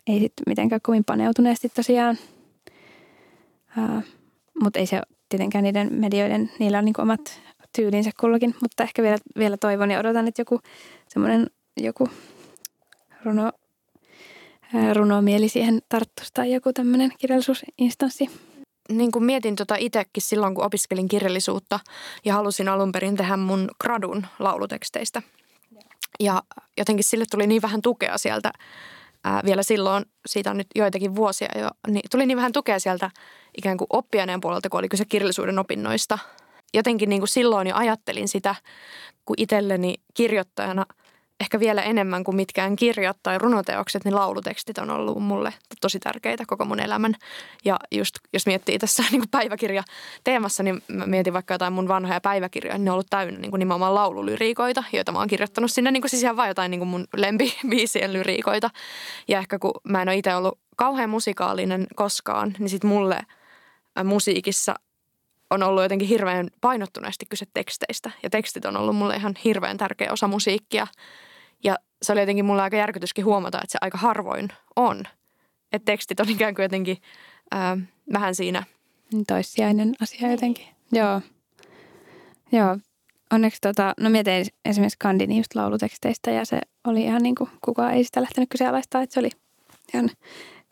S2: ei sitten mitenkään kovin paneutuneesti tosiaan. mutta ei se tietenkään niiden medioiden, niillä on niin kuin omat tyylinsä kullakin, mutta ehkä vielä, vielä toivon ja odotan, että joku semmoinen joku runo, ää, runomieli siihen tarttuisi tai joku tämmöinen kirjallisuusinstanssi
S1: niin kuin mietin tota itsekin silloin, kun opiskelin kirjallisuutta ja halusin alun perin tehdä mun gradun lauluteksteistä. Ja jotenkin sille tuli niin vähän tukea sieltä ää, vielä silloin, siitä on nyt joitakin vuosia jo, niin tuli niin vähän tukea sieltä ikään kuin oppiaineen puolelta, kun oli kyse kirjallisuuden opinnoista. Jotenkin niin kuin silloin jo ajattelin sitä, kun itselleni kirjoittajana – ehkä vielä enemmän kuin mitkään kirjat tai runoteokset, niin laulutekstit on ollut mulle tosi tärkeitä koko mun elämän. Ja just jos miettii tässä niin kuin päiväkirja teemassa, niin mä mietin vaikka jotain mun vanhoja päiväkirjoja, niin ne on ollut täynnä niin kuin nimenomaan laululyriikoita, joita mä oon kirjoittanut sinne niin kuin siis ihan vaan jotain niin kuin mun lempiviisien lyriikoita. Ja ehkä kun mä en ole itse ollut kauhean musikaalinen koskaan, niin sit mulle musiikissa on ollut jotenkin hirveän painottuneesti kyse teksteistä. Ja tekstit on ollut mulle ihan hirveän tärkeä osa musiikkia. Ja se oli jotenkin mulle aika järkytyskin huomata, että se aika harvoin on. Että tekstit on ikään kuin jotenkin ää, vähän siinä.
S2: Toissijainen asia jotenkin. Joo. Joo. Onneksi tota, no mietin esimerkiksi Kandini just lauluteksteistä ja se oli ihan niin kuin kukaan ei sitä lähtenyt kyseenalaistaa, että se oli ihan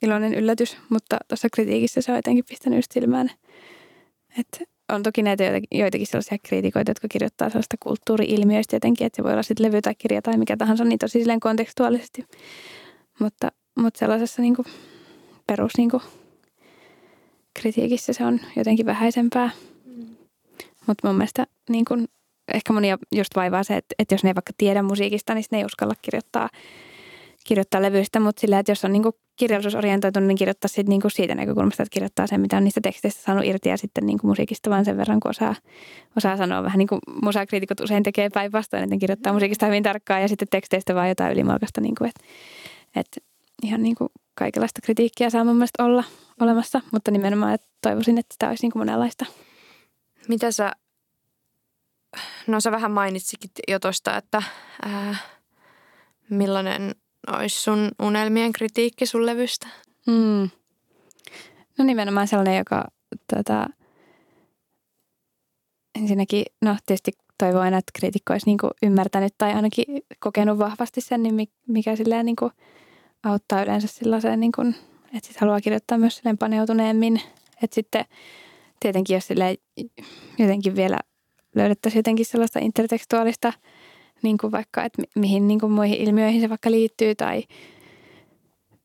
S2: iloinen yllätys, mutta tuossa kritiikissä se on jotenkin pistänyt just silmään, että on toki näitä joitakin, joitakin sellaisia kriitikoita, jotka kirjoittaa sellaista kulttuuri-ilmiöistä jotenkin, että se voi olla sitten levy tai kirja tai mikä tahansa, niin tosi silleen kontekstuaalisesti. Mutta, mutta sellaisessa niin kuin perus niin kuin kritiikissä se on jotenkin vähäisempää. Mm. Mutta mun mielestä niin kuin, ehkä monia just vaivaa se, että, että jos ne ei vaikka tiedä musiikista, niin ne ei uskalla kirjoittaa kirjoittaa levyistä, mutta sillä, että jos on niinku kirjallisuusorientoitunut, niin kirjoittaa sit niinku siitä näkökulmasta, että kirjoittaa sen, mitä on niistä teksteistä saanut irti ja sitten niinku musiikista vaan sen verran, kun osaa, osaa sanoa vähän niin kuin musakriitikot usein tekee päinvastoin, että ne kirjoittaa musiikista hyvin tarkkaan ja sitten teksteistä vaan jotain ylimalkasta, niinku, että et ihan niinku kaikenlaista kritiikkiä saa mun mielestä olla olemassa, mutta nimenomaan että toivoisin, että sitä olisi niinku monenlaista.
S1: Mitä sä, no sä vähän mainitsikin jo tuosta, että ää, millainen olisi sun unelmien kritiikki sun levystä?
S2: Mm. No nimenomaan sellainen, joka tota, ensinnäkin, no tietysti toivon aina, että kriitikko olisi niin ymmärtänyt tai ainakin kokenut vahvasti sen, niin mikä silleen niin kuin auttaa yleensä sellaiseen, niin kuin, että sit haluaa kirjoittaa myös silleen paneutuneemmin. Että sitten tietenkin jos sille jotenkin vielä löydettäisiin jotenkin sellaista intertekstuaalista, niin kuin vaikka, että mihin niin kuin muihin ilmiöihin se vaikka liittyy tai,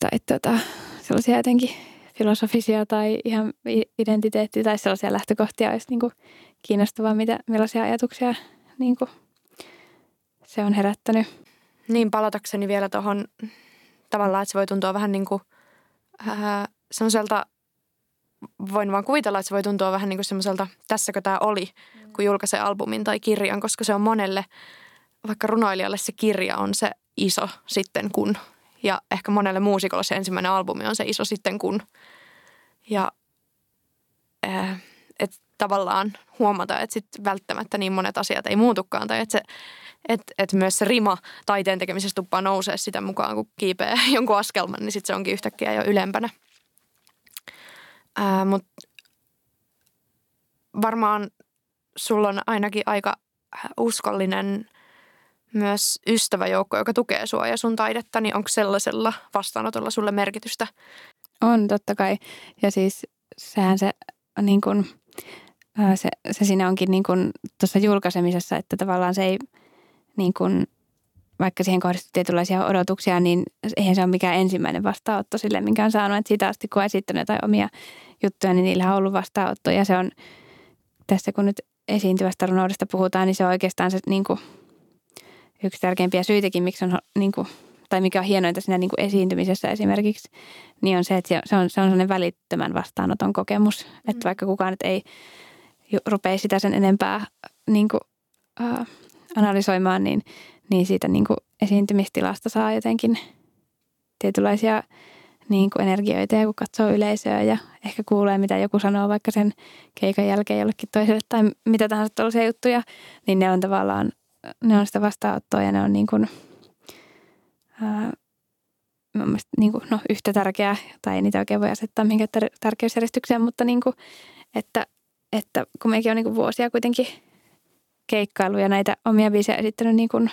S2: tai tota, sellaisia jotenkin filosofisia tai ihan identiteetti tai sellaisia lähtökohtia olisi niin kuin kiinnostavaa, mitä, millaisia ajatuksia niin kuin se on herättänyt.
S1: Niin, palatakseni vielä tuohon tavallaan, että se voi tuntua vähän niin kuin äh, semmoiselta, voin vaan kuvitella, että se voi tuntua vähän niin kuin semmoiselta, tässäkö tämä oli, kun julkaisee albumin tai kirjan, koska se on monelle, vaikka runoilijalle se kirja on se iso sitten kun. Ja ehkä monelle muusikolle se ensimmäinen albumi on se iso sitten kun. Ja äh, että tavallaan huomata, että sitten välttämättä niin monet asiat ei muutukaan tai että että et myös se rima taiteen tekemisessä tuppaa nousee sitä mukaan, kun kiipeää jonkun askelman, niin sitten se onkin yhtäkkiä jo ylempänä. Mutta varmaan sulla on ainakin aika uskollinen myös ystäväjoukko, joka tukee sua ja sun taidetta, niin onko sellaisella vastaanotolla sulle merkitystä?
S2: On totta kai. Ja siis sehän se niin kun, se, se siinä onkin niin tuossa julkaisemisessa, että tavallaan se ei – niin kun, vaikka siihen kohdistuu tietynlaisia odotuksia, niin eihän se ole mikään ensimmäinen vastaanotto sille, minkä on saanut. Että siitä asti, kun on esittänyt jotain omia juttuja, niin niillä on ollut vastaanotto. Ja se on tässä, kun nyt esiintyvästä runoudesta puhutaan, niin se on oikeastaan se niin kuin, yksi tärkeimpiä syitäkin, miksi on, niin kuin, tai mikä on hienointa siinä niin kuin esiintymisessä esimerkiksi, niin on se, että se on, se on sellainen välittömän vastaanoton kokemus. Mm. Että vaikka kukaan nyt ei rupea sitä sen enempää niin kuin, uh, analysoimaan, niin, niin siitä niin kuin esiintymistilasta saa jotenkin tietynlaisia niin kuin energioita ja kun katsoo yleisöä ja ehkä kuulee, mitä joku sanoo vaikka sen keikan jälkeen jollekin toiselle tai mitä tahansa tällaisia juttuja, niin ne on tavallaan, ne on sitä vastaanottoa ja ne on niin kuin, ää, niin kuin, no, yhtä tärkeää, tai ei niitä oikein voi asettaa mihinkään tärkeysjärjestykseen, mutta niin kuin, että, että kun mekin on niin kuin vuosia kuitenkin keikkailu ja näitä omia biisejä esittänyt niin kuin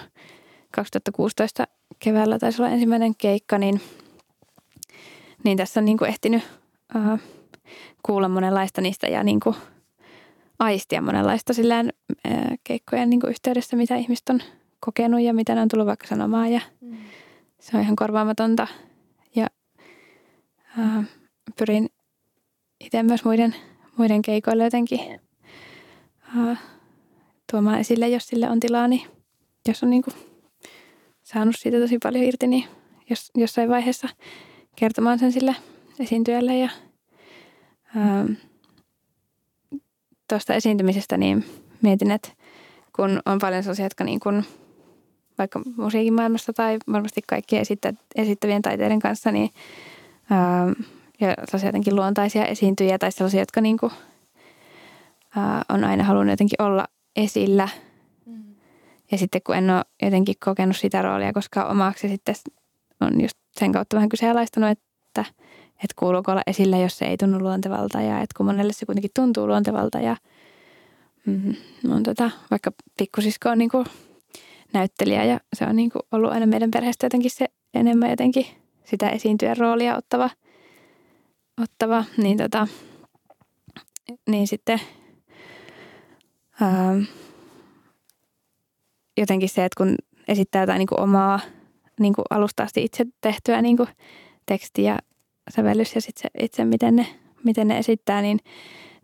S2: 2016 keväällä taisi olla ensimmäinen keikka, niin, niin tässä on niin kuin ehtinyt uh, kuulla monenlaista niistä ja niin kuin aistia monenlaista sillään uh, keikkojen niin kuin yhteydessä, mitä ihmiset on kokenut ja mitä ne on tullut vaikka sanomaan. Ja mm. se on ihan korvaamatonta. Ja uh, pyrin itse myös muiden, muiden keikoille jotenkin uh, tuomaan esille, jos sille on tilaa, niin jos on niin kuin saanut siitä tosi paljon irti, niin jos, jossain vaiheessa kertomaan sen sille esiintyjälle ja ähm, tuosta esiintymisestä niin mietin, että kun on paljon sellaisia, jotka niin kuin, vaikka musiikin maailmassa tai varmasti kaikkien esittä, esittävien taiteiden kanssa, niin ähm, ja sellaisia jotenkin luontaisia esiintyjiä tai sellaisia, jotka niin kuin, äh, on aina halunnut jotenkin olla esillä. Mm. Ja sitten kun en ole jotenkin kokenut sitä roolia koska omaksi, sitten on just sen kautta vähän kyseenalaistanut, että, että kuuluuko olla esillä, jos se ei tunnu luontevalta. Ja että kun monelle se kuitenkin tuntuu luontevalta. Ja mm, on tota, vaikka pikkusisko on niin kuin näyttelijä ja se on niin kuin ollut aina meidän perheestä jotenkin se enemmän jotenkin sitä esiintyjän roolia ottava, ottava niin, tota, niin sitten – ähm, jotenkin se, että kun esittää jotain niin kuin omaa niin kuin alusta asti itse tehtyä niin kuin teksti ja sävellys ja sitten se itse, miten ne, miten ne esittää, niin,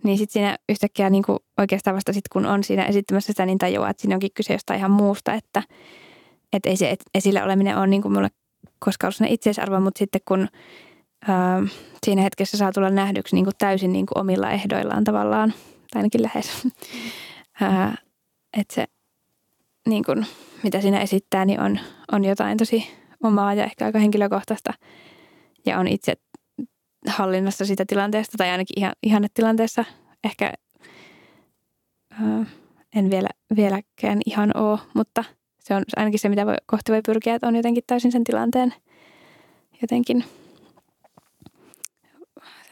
S2: niin sitten siinä yhtäkkiä niin kuin oikeastaan vasta sitten, kun on siinä esittämässä sitä, niin tajuaa, että siinä onkin kyse jostain ihan muusta, että, että ei se esillä oleminen ole niin kuin mulle koskaan ollut itseisarvo, mutta sitten kun ähm, siinä hetkessä saa tulla nähdyksi niin kuin täysin niin kuin omilla ehdoillaan tavallaan, tai ainakin lähes, ää, että se, niin kun, mitä siinä esittää, niin on, on jotain tosi omaa ja ehkä aika henkilökohtaista. Ja on itse hallinnassa sitä tilanteesta tai ainakin ihan, ihannetilanteessa. Ehkä ää, en vielä, vieläkään ihan ole, mutta se on ainakin se, mitä voi, kohti voi pyrkiä, että on jotenkin täysin sen tilanteen jotenkin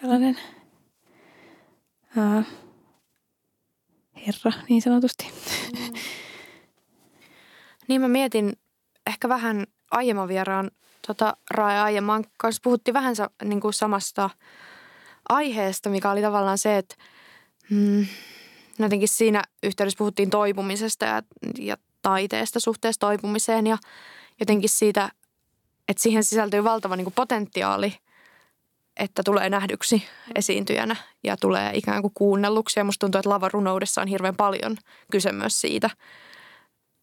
S2: sellainen ää, herra niin sanotusti. Mm.
S1: Niin mä mietin ehkä vähän aiemman vieraan tota, Rae aiemman kanssa puhuttiin vähän niin kuin samasta aiheesta, mikä oli tavallaan se, että mm, jotenkin siinä yhteydessä puhuttiin toipumisesta ja, ja taiteesta suhteessa toipumiseen ja jotenkin siitä, että siihen sisältyy valtava niin kuin potentiaali, että tulee nähdyksi esiintyjänä ja tulee ikään kuin kuunnelluksi. Ja musta tuntuu, että lavarunoudessa on hirveän paljon kyse myös siitä.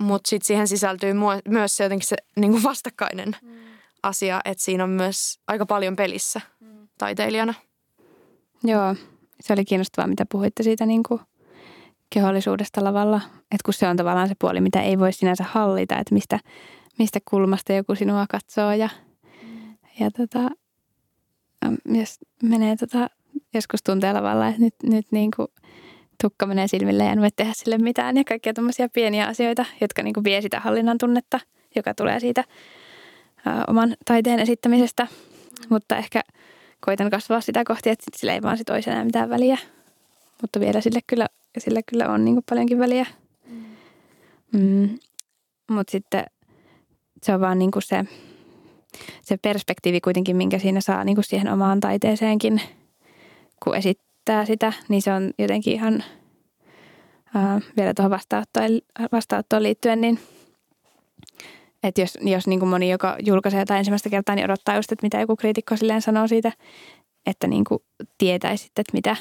S1: Mutta sitten siihen sisältyy myös se jotenkin se niin kuin vastakkainen mm. asia, että siinä on myös aika paljon pelissä mm. taiteilijana.
S2: Joo, se oli kiinnostavaa, mitä puhuitte siitä niin kuin kehollisuudesta lavalla. Että kun se on tavallaan se puoli, mitä ei voi sinänsä hallita, että mistä, mistä kulmasta joku sinua katsoo ja, mm. ja tota, jos menee tota, joskus tuntee lavalla, että nyt, nyt niin kuin tukka menee silmille ja en voi tehdä sille mitään ja kaikkia tämmöisiä pieniä asioita, jotka niin kuin vie sitä hallinnan tunnetta, joka tulee siitä ä, oman taiteen esittämisestä. Mutta ehkä koitan kasvaa sitä kohti, että sillä ei vaan sit olisi enää mitään väliä. Mutta vielä sille kyllä, sille kyllä on niin kuin paljonkin väliä. Mm. Mutta sitten se on vaan niin kuin se, se perspektiivi kuitenkin, minkä siinä saa niin kuin siihen omaan taiteeseenkin, kun esittää sitä, niin se on jotenkin ihan ää, vielä tuohon vastaanottoon, vastaanottoon liittyen, niin että jos, jos niin kuin moni, joka julkaisee jotain ensimmäistä kertaa, niin odottaa just, että mitä joku kriitikko silleen sanoo siitä, että niin kuin tietäisi, että mitä,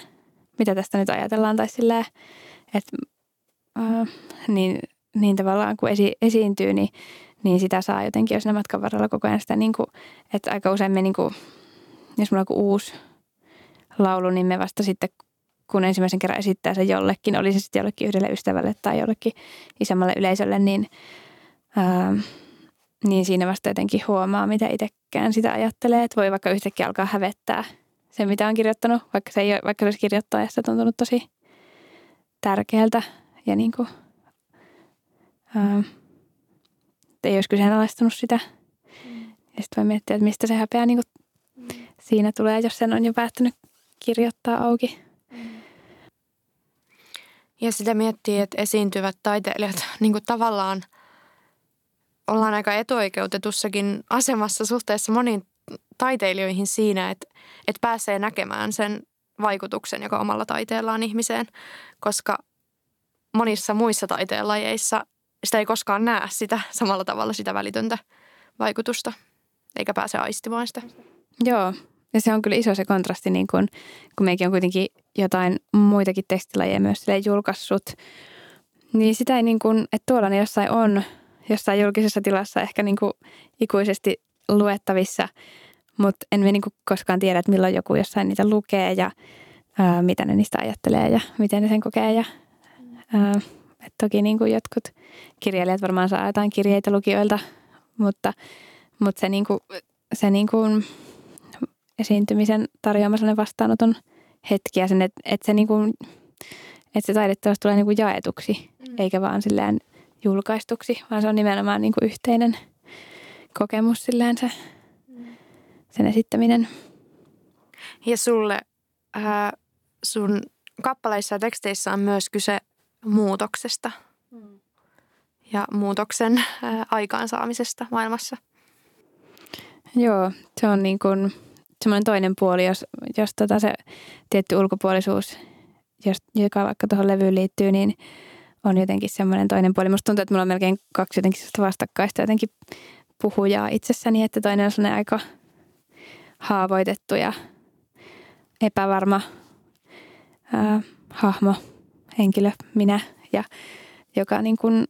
S2: mitä tästä nyt ajatellaan tai silleen, että ää, niin, niin tavallaan kun esi, esiintyy, niin, niin sitä saa jotenkin, jos ne matkan varrella koko ajan sitä, niin kuin, että aika usein me, niin kuin, jos mulla on uusi laulu, niin me vasta sitten, kun ensimmäisen kerran esittää sen jollekin, oli se sitten jollekin yhdelle ystävälle tai jollekin isommalle yleisölle, niin, ää, niin siinä vasta jotenkin huomaa, mitä itsekään sitä ajattelee. Että voi vaikka yhtäkkiä alkaa hävettää se, mitä on kirjoittanut, vaikka se, ei ole, vaikka se olisi kirjoittajasta tuntunut tosi tärkeältä ja niin kuin, ää, ei olisi kyseenalaistunut sitä. Mm. Ja sitten voi miettiä, että mistä se häpeä niin kuin mm. siinä tulee, jos sen on jo päättänyt kirjoittaa auki.
S1: Ja sitä miettii, että esiintyvät taiteilijat niin kuin tavallaan ollaan aika etuoikeutetussakin asemassa suhteessa moniin taiteilijoihin siinä, että, että pääsee näkemään sen vaikutuksen, joka omalla taiteellaan ihmiseen, koska monissa muissa taiteenlajeissa sitä ei koskaan näe sitä samalla tavalla sitä välitöntä vaikutusta, eikä pääse aistimaan sitä.
S2: Joo, ja se on kyllä iso se kontrasti, niin kun, kun meikin on kuitenkin jotain muitakin tekstilajeja myös julkaissut. Niin sitä ei niin kuin, että tuolla ne jossain on, jossain julkisessa tilassa ehkä niin kuin ikuisesti luettavissa, mutta en me niin kuin koskaan tiedä, että milloin joku jossain niitä lukee ja ää, mitä ne niistä ajattelee ja miten ne sen kokee. Ja, ää, et toki niin kuin jotkut kirjailijat varmaan saa jotain kirjeitä lukijoilta, mutta, mutta se, niin kuin, se niin kuin esiintymisen tarjoama sellainen vastaanoton hetki ja sen, että, että se, niin kuin, että se taideteos tulee niin kuin jaetuksi, mm. eikä vaan silleen julkaistuksi, vaan se on nimenomaan niin kuin yhteinen kokemus silleen se, mm. sen esittäminen.
S1: Ja sulle ää, sun kappaleissa ja teksteissä on myös kyse muutoksesta mm. ja muutoksen ää, aikaansaamisesta maailmassa.
S2: Joo, se on niin kuin semmoinen toinen puoli, jos, jos tota se tietty ulkopuolisuus, jos, joka vaikka tuohon levyyn liittyy, niin on jotenkin semmoinen toinen puoli. Musta tuntuu, että mulla on melkein kaksi jotenkin vastakkaista jotenkin puhujaa itsessäni, että toinen on sellainen aika haavoitettu ja epävarma ää, hahmo, henkilö, minä, ja joka niin kuin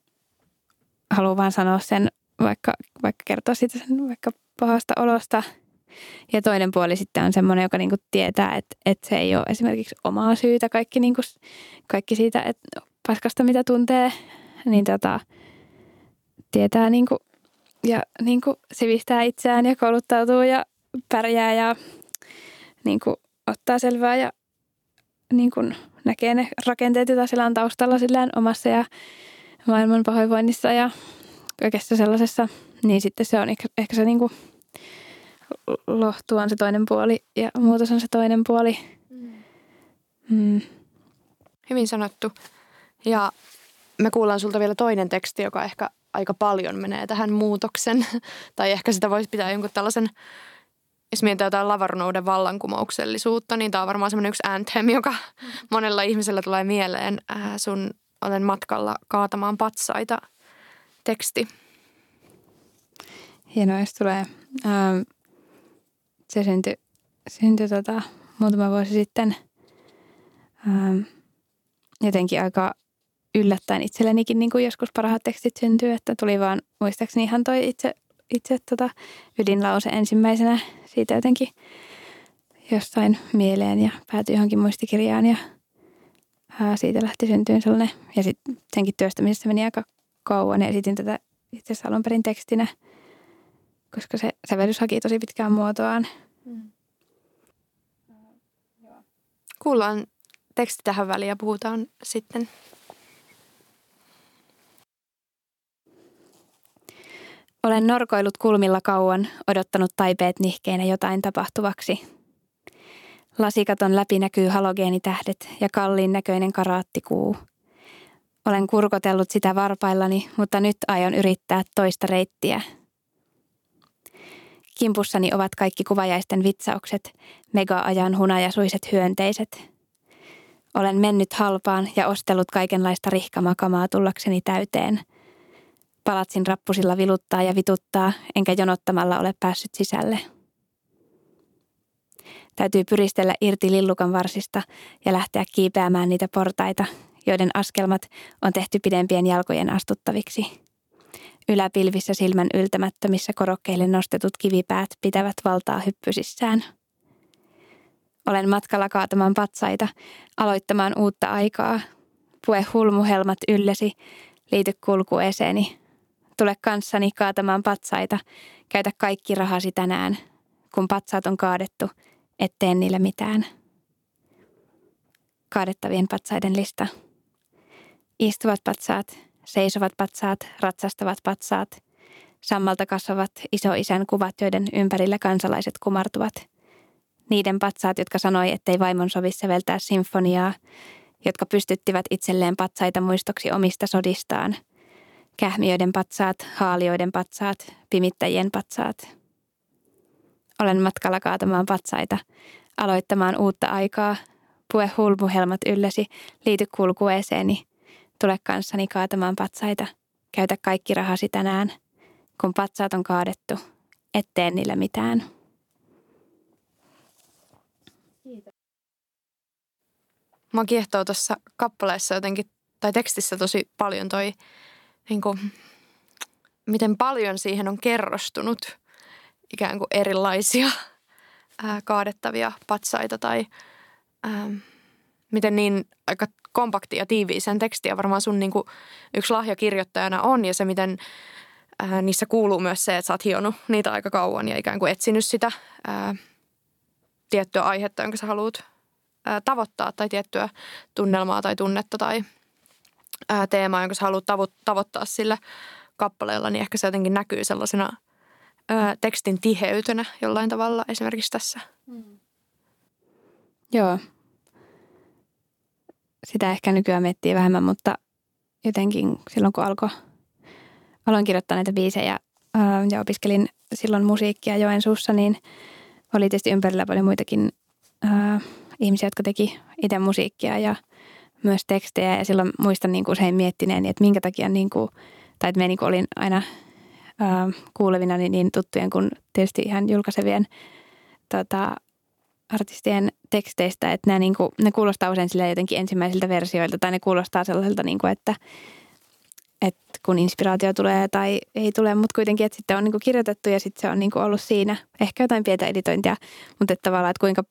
S2: haluaa vaan sanoa sen, vaikka, vaikka kertoa siitä sen vaikka pahasta olosta. Ja toinen puoli sitten on semmoinen, joka niin kuin tietää, että, että se ei ole esimerkiksi omaa syytä, kaikki, niin kuin, kaikki siitä että paskasta, mitä tuntee, niin tota, tietää niin kuin, ja niin kuin sivistää itseään ja kouluttautuu ja pärjää ja niin kuin ottaa selvää ja niin kuin näkee ne rakenteet, joita sillä on taustalla sillään omassa ja maailman pahoinvoinnissa ja kaikessa sellaisessa, niin sitten se on ehkä, ehkä se niin kuin lohtu on se toinen puoli ja muutos on se toinen puoli. Mm.
S1: mm. Hyvin sanottu. Ja me kuullaan sulta vielä toinen teksti, joka ehkä aika paljon menee tähän muutoksen. tai ehkä sitä voisi pitää jonkun tällaisen jos mietitään jotain lavarunouden vallankumouksellisuutta, niin tämä on varmaan semmoinen yksi anthem, joka monella ihmisellä tulee mieleen. Ää, sun olen matkalla kaatamaan patsaita teksti.
S2: Hienoa, jos tulee. Ähm, se syntyi, syntyi tota, muutama vuosi sitten ähm, jotenkin aika yllättäen itsellenikin niin kuin joskus parhaat tekstit syntyy, että tuli vaan muistaakseni ihan toi itse, itse tota ydinlause ensimmäisenä siitä jotenkin jostain mieleen ja päätyi johonkin muistikirjaan ja ää, siitä lähti syntyyn sellainen. Ja sitten senkin työstämisestä meni aika kauan ja esitin tätä itse asiassa alun perin tekstinä, koska se sävellys haki tosi pitkään muotoaan. Mm.
S1: Kuullaan teksti tähän väliin ja puhutaan sitten
S2: Olen norkoillut kulmilla kauan, odottanut taipeet nihkeinä jotain tapahtuvaksi. Lasikaton läpi näkyy halogeenitähdet ja kalliin näköinen karaattikuu. Olen kurkotellut sitä varpaillani, mutta nyt aion yrittää toista reittiä. Kimpussani ovat kaikki kuvajaisten vitsaukset, mega-ajan hunajasuiset hyönteiset. Olen mennyt halpaan ja ostellut kaikenlaista rihkamakamaa tullakseni täyteen – Palatsin rappusilla viluttaa ja vituttaa, enkä jonottamalla ole päässyt sisälle. Täytyy pyristellä irti lillukan varsista ja lähteä kiipeämään niitä portaita, joiden askelmat on tehty pidempien jalkojen astuttaviksi. Yläpilvissä silmän yltämättömissä korokkeille nostetut kivipäät pitävät valtaa hyppysissään. Olen matkalla kaatamaan patsaita, aloittamaan uutta aikaa. Pue hulmuhelmat yllesi, liity kulkueseeni, Tule kanssani kaatamaan patsaita. Käytä kaikki rahasi tänään. Kun patsaat on kaadettu, et tee niillä mitään. Kaadettavien patsaiden lista. Istuvat patsaat, seisovat patsaat, ratsastavat patsaat. Sammalta kasvavat isoisän kuvat, joiden ympärillä kansalaiset kumartuvat. Niiden patsaat, jotka sanoi, ettei vaimon sovi säveltää sinfoniaa, jotka pystyttivät itselleen patsaita muistoksi omista sodistaan – Kähmiöiden patsaat, haalioiden patsaat, pimittäjien patsaat. Olen matkalla kaatamaan patsaita, aloittamaan uutta aikaa. Pue hulmuhelmat yllesi, liity kulkueeseeni. Tule kanssani kaatamaan patsaita. Käytä kaikki rahasi tänään. Kun patsaat on kaadettu, et tee niillä mitään.
S1: Kiitos. Mua kiehtoo tuossa kappaleessa jotenkin, tai tekstissä tosi paljon toi niin kuin, miten paljon siihen on kerrostunut ikään kuin erilaisia ää, kaadettavia patsaita tai ää, miten niin aika kompakti ja tiiviisen tekstiä varmaan sun niin kuin, yksi lahja kirjoittajana on ja se miten ää, niissä kuuluu myös se, että sä oot hionut niitä aika kauan ja ikään kuin etsinyt sitä ää, tiettyä aihetta, jonka sä haluat ää, tavoittaa tai tiettyä tunnelmaa tai tunnetta tai – ää, teemaa, jonka sä haluat tavo- tavoittaa sillä kappaleella, niin ehkä se jotenkin näkyy sellaisena ää, tekstin tiheytönä jollain tavalla esimerkiksi tässä. Mm.
S2: Joo. Sitä ehkä nykyään miettii vähemmän, mutta jotenkin silloin kun alkoi, aloin kirjoittaa näitä biisejä ää, ja opiskelin silloin musiikkia Joensuussa, niin oli tietysti ympärillä paljon muitakin ää, ihmisiä, jotka teki itse musiikkia ja – myös tekstejä. Ja silloin muistan niin kuin usein miettineen, että minkä takia, niin kuin, tai että me niin olin aina äh, kuulevina niin, niin tuttujen kuin tietysti ihan julkaisevien tota, artistien teksteistä, että nämä, niin kuin, ne kuulostaa usein sille jotenkin ensimmäisiltä versioilta tai ne kuulostaa sellaiselta, niin kuin, että, että kun inspiraatio tulee tai ei tule, mutta kuitenkin, että sitten on niin kuin kirjoitettu ja sitten se on niin kuin ollut siinä. Ehkä jotain pientä editointia, mutta että tavallaan, että kuinka,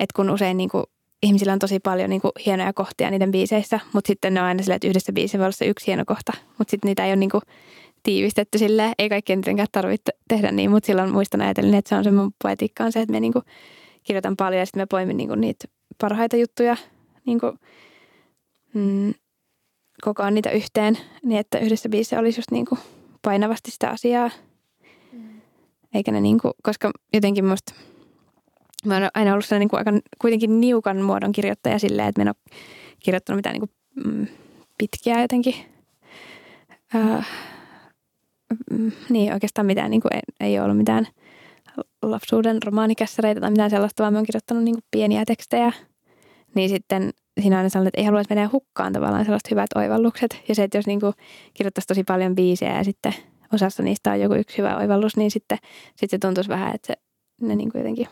S2: että kun usein niin kuin ihmisillä on tosi paljon niin kuin, hienoja kohtia niiden biiseissä, mutta sitten ne on aina silleen, että yhdessä biisissä voi olla se yksi hieno kohta, mutta sitten niitä ei ole niin kuin, tiivistetty silleen. Ei kaikkien tietenkään tarvitse tehdä niin, mutta silloin muistan ajatellen, että se on se mun poetiikka on se, että me niin kuin, kirjoitan paljon ja sitten me poimin niin kuin, niitä parhaita juttuja niin kuin, mm, kokoan niitä yhteen, niin että yhdessä biisissä olisi just niin kuin, painavasti sitä asiaa. Mm. Eikä ne niin kuin, koska jotenkin musta – Mä oon aina ollut sellainen niin kuin aika kuitenkin niukan muodon kirjoittaja silleen, että mä en ole kirjoittanut mitään niin kuin, mm, pitkiä jotenkin. Äh, mm, niin oikeastaan mitään, niin kuin ei, ei ole ollut mitään lapsuuden romaanikässäreitä tai mitään sellaista, vaan mä oon kirjoittanut niin pieniä tekstejä. Niin sitten siinä aina sanonut, että ei haluaisi mennä hukkaan tavallaan sellaiset hyvät oivallukset. Ja se, että jos niin kuin kirjoittaisi tosi paljon biisejä ja sitten osassa niistä on joku yksi hyvä oivallus, niin sitten, sitten se tuntuisi vähän, että se, ne niin kuin jotenkin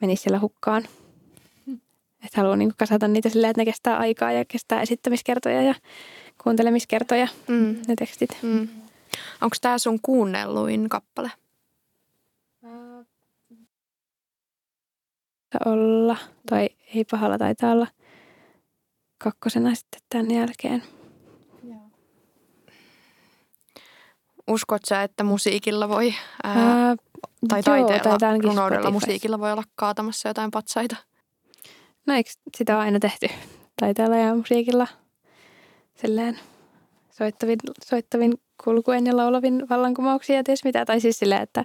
S2: menisi siellä hukkaan. Että haluaa niin kasata niitä silleen, että ne kestää aikaa ja kestää esittämiskertoja ja kuuntelemiskertoja, mm. ne tekstit. Mm.
S1: Onko tämä sun kuunnelluin kappale?
S2: Olla, tai ei pahalla taitaa olla kakkosena sitten tämän jälkeen.
S1: Uskot sä, että musiikilla voi, ää, tai taiteella, joo, runoudella musiikilla voi olla kaatamassa jotain patsaita?
S2: No eikö sitä ole aina tehty taiteella ja musiikilla silleen soittavin, soittavin kulkuen ja laulavin vallankumouksia ja ties mitä. Tai siis silleen, että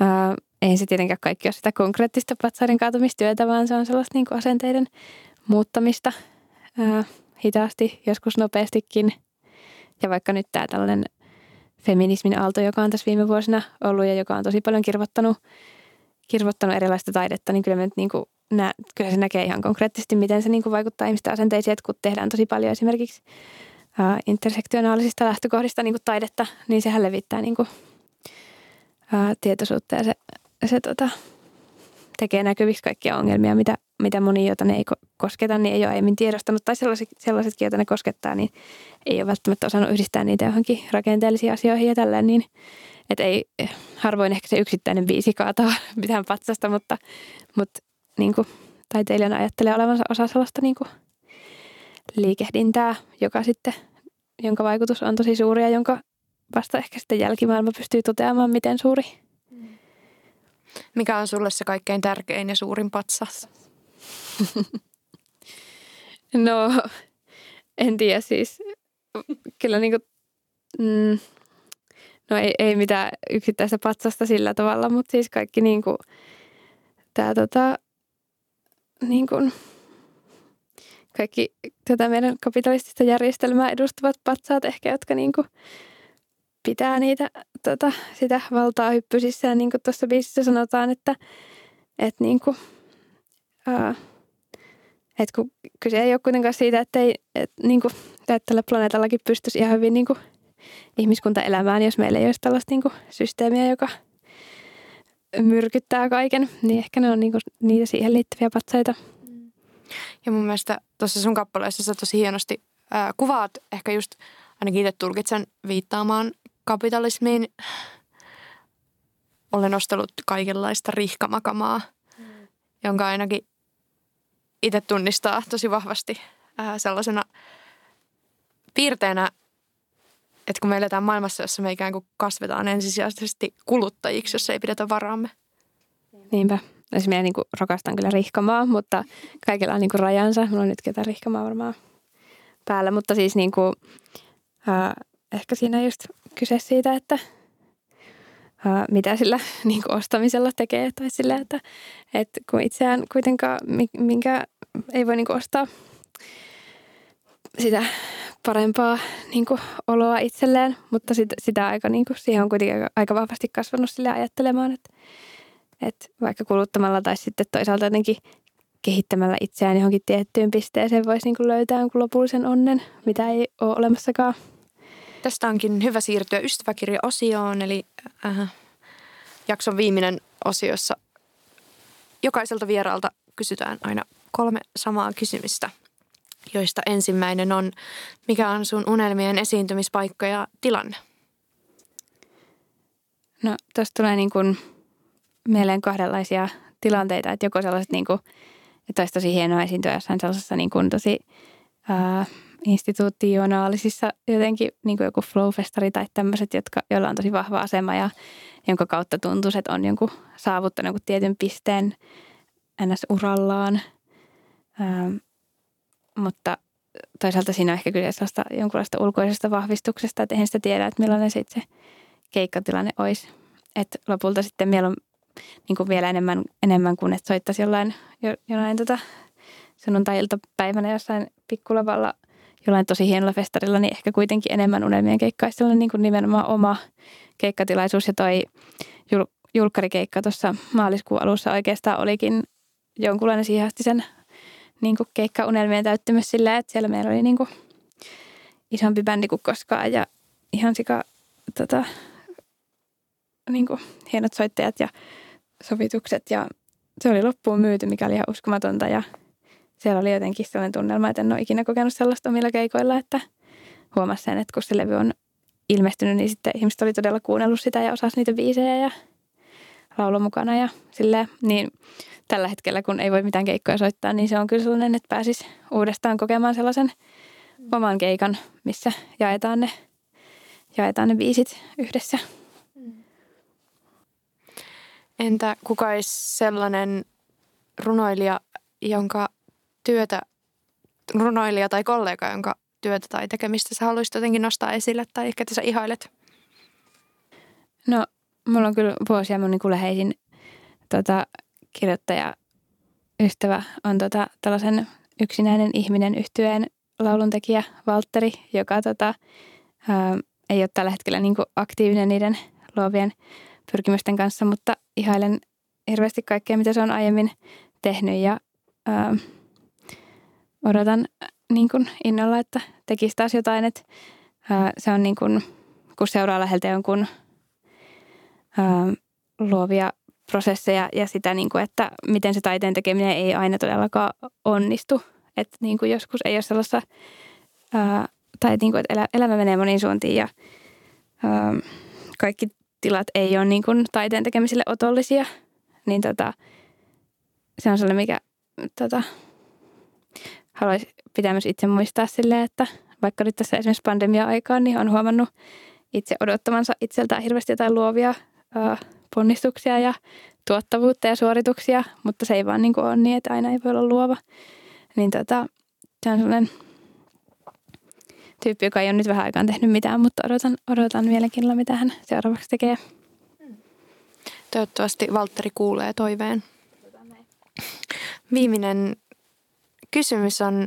S2: ää, ei se tietenkään kaikki ole sitä konkreettista patsaiden kaatumistyötä, vaan se on sellaista niin kuin asenteiden muuttamista ää, hitaasti, joskus nopeastikin. Ja vaikka nyt tämä tällainen feminismin aalto, joka on tässä viime vuosina ollut ja joka on tosi paljon kirvottanut, kirvottanut erilaista taidetta, niin kyllä, me nyt niin kuin nä, kyllä se näkee ihan konkreettisesti, miten se niin kuin vaikuttaa ihmisten asenteisiin, että kun tehdään tosi paljon esimerkiksi ää, intersektionaalisista lähtökohdista niin kuin taidetta, niin sehän levittää niin kuin, ää, tietoisuutta ja se, se tota, tekee näkyviksi kaikkia ongelmia, mitä, mitä moni, joita ne ei kosketa, niin ei ole aiemmin tiedostanut. Tai sellaiset, sellaisetkin, joita ne koskettaa, niin ei ole välttämättä osannut yhdistää niitä johonkin rakenteellisiin asioihin ja tälleen. Niin, että ei, harvoin ehkä se yksittäinen biisi kaataa mitään patsasta, mutta, mutta niin kuin, taiteilijana ajattelee olevansa osa sellaista niin kuin, liikehdintää, joka sitten, jonka vaikutus on tosi suuri ja jonka vasta ehkä sitten jälkimaailma pystyy toteamaan, miten suuri.
S1: Mikä on sulle se kaikkein tärkein ja suurin patsas?
S2: no, en tiedä siis. Kyllä niin kuin, mm, no ei, ei mitään yksittäistä patsasta sillä tavalla, mutta siis kaikki niin kuin, tämä tota, niin kuin, kaikki tätä meidän kapitalistista järjestelmää edustavat patsaat ehkä, jotka niin kuin pitää niitä, tota, sitä valtaa hyppysissä. Ja niin kuin tuossa biisissä sanotaan, että, että, niin kuin, ää, että kun kyse ei ole kuitenkaan siitä, että, ei, että, niin kuin, että tällä planeetallakin pystyisi ihan hyvin niin kuin, ihmiskunta elämään, jos meillä ei olisi tällaista niin kuin, systeemiä, joka myrkyttää kaiken, niin ehkä ne on niin kuin, niitä siihen liittyviä patsaita.
S1: Ja mun mielestä tuossa sun kappaleessa sä tosi hienosti ää, kuvaat ehkä just, ainakin itse tulkitsen viittaamaan kapitalismiin. Olen ostellut kaikenlaista rihkamakamaa, mm. jonka ainakin itse tunnistaa tosi vahvasti ää, sellaisena piirteenä, että kun me eletään maailmassa, jossa me ikään kuin kasvetaan ensisijaisesti kuluttajiksi, jos ei pidetä varaamme.
S2: Niinpä. Esimerkiksi minä niin rakastan kyllä rihkamaa, mutta kaikilla on niin kuin rajansa. Mulla on nyt ketään rihkamaa varmaan päällä, mutta siis niin kuin, äh, ehkä siinä just kyse siitä, että äh, mitä sillä niin kuin ostamisella tekee. Tai sillä, että, että kun itseään kuitenkaan, minkä ei voi niin kuin ostaa sitä parempaa niin kuin, oloa itselleen, mutta sitä, sitä aika, niin kuin, siihen on kuitenkin aika, vahvasti kasvanut sille ajattelemaan, että, että vaikka kuluttamalla tai sitten toisaalta jotenkin kehittämällä itseään johonkin tiettyyn pisteeseen voisi niin kuin löytää lopullisen onnen, mitä ei ole olemassakaan.
S1: Tästä onkin hyvä siirtyä ystäväkirja-osioon, eli äh, jakson viimeinen osiossa jokaiselta vieraalta kysytään aina kolme samaa kysymystä, joista ensimmäinen on, mikä on sun unelmien esiintymispaikka ja tilanne?
S2: No tuosta tulee niin kuin mieleen kahdenlaisia tilanteita, että joko sellaiset niin kuin, että olisi tosi hienoa esiintyä jossain sellaisessa niin kuin tosi ää, institutionaalisissa jotenkin niin kuin joku flowfestari tai tämmöiset, jotka, joilla on tosi vahva asema ja jonka kautta tuntuu, että on jonkun saavuttanut jonkun tietyn pisteen NS-urallaan. Ähm, mutta toisaalta siinä on ehkä kyse sellaista jonkunlaista ulkoisesta vahvistuksesta, että eihän sitä tiedä, että millainen se itse keikkatilanne olisi. Että lopulta sitten mieluun niin kuin vielä enemmän, enemmän kuin että soittaisi jollain, jo, jollain tota sunnuntai-iltapäivänä jossain pikkulavalla jollain tosi hienolla festarilla, niin ehkä kuitenkin enemmän unelmien keikkaistella niin kuin nimenomaan oma keikkatilaisuus ja toi julkkarikeikka tuossa maaliskuun alussa oikeastaan olikin jonkunlainen siihen asti sen niin kuin keikkaunelmien täyttymys sillä, että siellä meillä oli niin kuin isompi bändi kuin koskaan ja ihan sika tota, niin kuin hienot soittajat ja sovitukset ja se oli loppuun myyty, mikä oli ihan uskomatonta ja siellä oli jotenkin sellainen tunnelma, että en ole ikinä kokenut sellaista omilla keikoilla, että huomasi sen, että kun se levy on ilmestynyt, niin sitten ihmiset oli todella kuunnellut sitä ja osasi niitä biisejä ja laulu mukana ja silleen, niin tällä hetkellä, kun ei voi mitään keikkoja soittaa, niin se on kyllä sellainen, että pääsis uudestaan kokemaan sellaisen oman keikan, missä jaetaan ne, jaetaan ne biisit yhdessä.
S1: Entä kuka olisi sellainen runoilija, jonka työtä, runoilija tai kollega, jonka työtä tai tekemistä sä haluaisit jotenkin nostaa esille tai ehkä sä ihailet?
S2: No, mulla on kyllä vuosia mun niin läheisin tota, kirjoittaja ystävä on tota, tällaisen yksinäinen ihminen yhtyeen lauluntekijä Valtteri, joka tota, ää, ei ole tällä hetkellä niin aktiivinen niiden luovien pyrkimysten kanssa, mutta ihailen hirveästi kaikkea, mitä se on aiemmin tehnyt ja ää, odotan niin kuin innolla, että tekisi taas jotain, että ää, se on niin kuin, kun seuraa läheltä jonkun ää, luovia prosesseja ja sitä, niin kuin, että miten se taiteen tekeminen ei aina todellakaan onnistu. Että niin kuin joskus ei ole sellaista, ää, tai niin kuin, että elämä menee moniin suuntiin ja ää, kaikki tilat ei ole niin kuin taiteen tekemiselle otollisia, niin tota, se on sellainen, mikä tota, haluaisi pitää myös itse muistaa silleen, että vaikka nyt tässä esimerkiksi pandemia-aikaan, niin on huomannut itse odottamansa itseltään hirveästi jotain luovia ää, ponnistuksia ja tuottavuutta ja suorituksia, mutta se ei vaan niin kuin ole niin, että aina ei voi olla luova. Niin tota, se on sellainen tyyppi, joka ei ole nyt vähän aikaan tehnyt mitään, mutta odotan, odotan mielenkiinnolla, mitä hän seuraavaksi tekee.
S1: Toivottavasti Valtteri kuulee toiveen. Viimeinen kysymys on,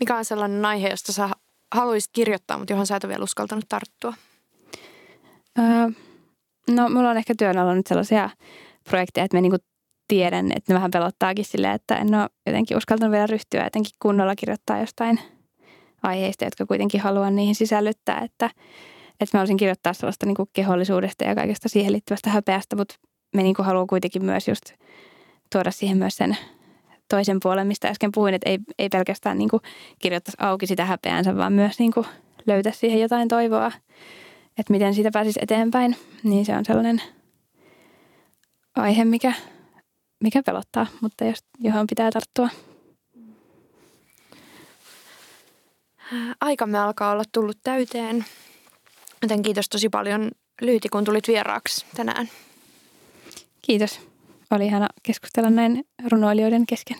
S1: mikä on sellainen aihe, josta sä haluaisit kirjoittaa, mutta johon sä et ole vielä uskaltanut tarttua?
S2: Öö, no, mulla on ehkä työn alla nyt sellaisia projekteja, että mä niinku tiedän, että ne vähän pelottaakin silleen, että en ole jotenkin uskaltanut vielä ryhtyä jotenkin kunnolla kirjoittaa jostain aiheista, jotka kuitenkin haluan niihin sisällyttää, että, että mä olisin kirjoittaa sellaista niin kehollisuudesta ja kaikesta siihen liittyvästä häpeästä, mutta me niin haluan kuitenkin myös just tuoda siihen myös sen toisen puolen, mistä äsken puhuin, että ei, ei pelkästään niin kirjoittaisi auki sitä häpeänsä, vaan myös niin löytää siihen jotain toivoa, että miten siitä pääsisi eteenpäin, niin se on sellainen aihe, mikä, mikä pelottaa, mutta jos, johon pitää tarttua.
S1: Aikamme alkaa olla tullut täyteen, joten kiitos tosi paljon Lyyti, kun tulit vieraaksi tänään.
S2: Kiitos. Oli ihana keskustella näin runoilijoiden kesken.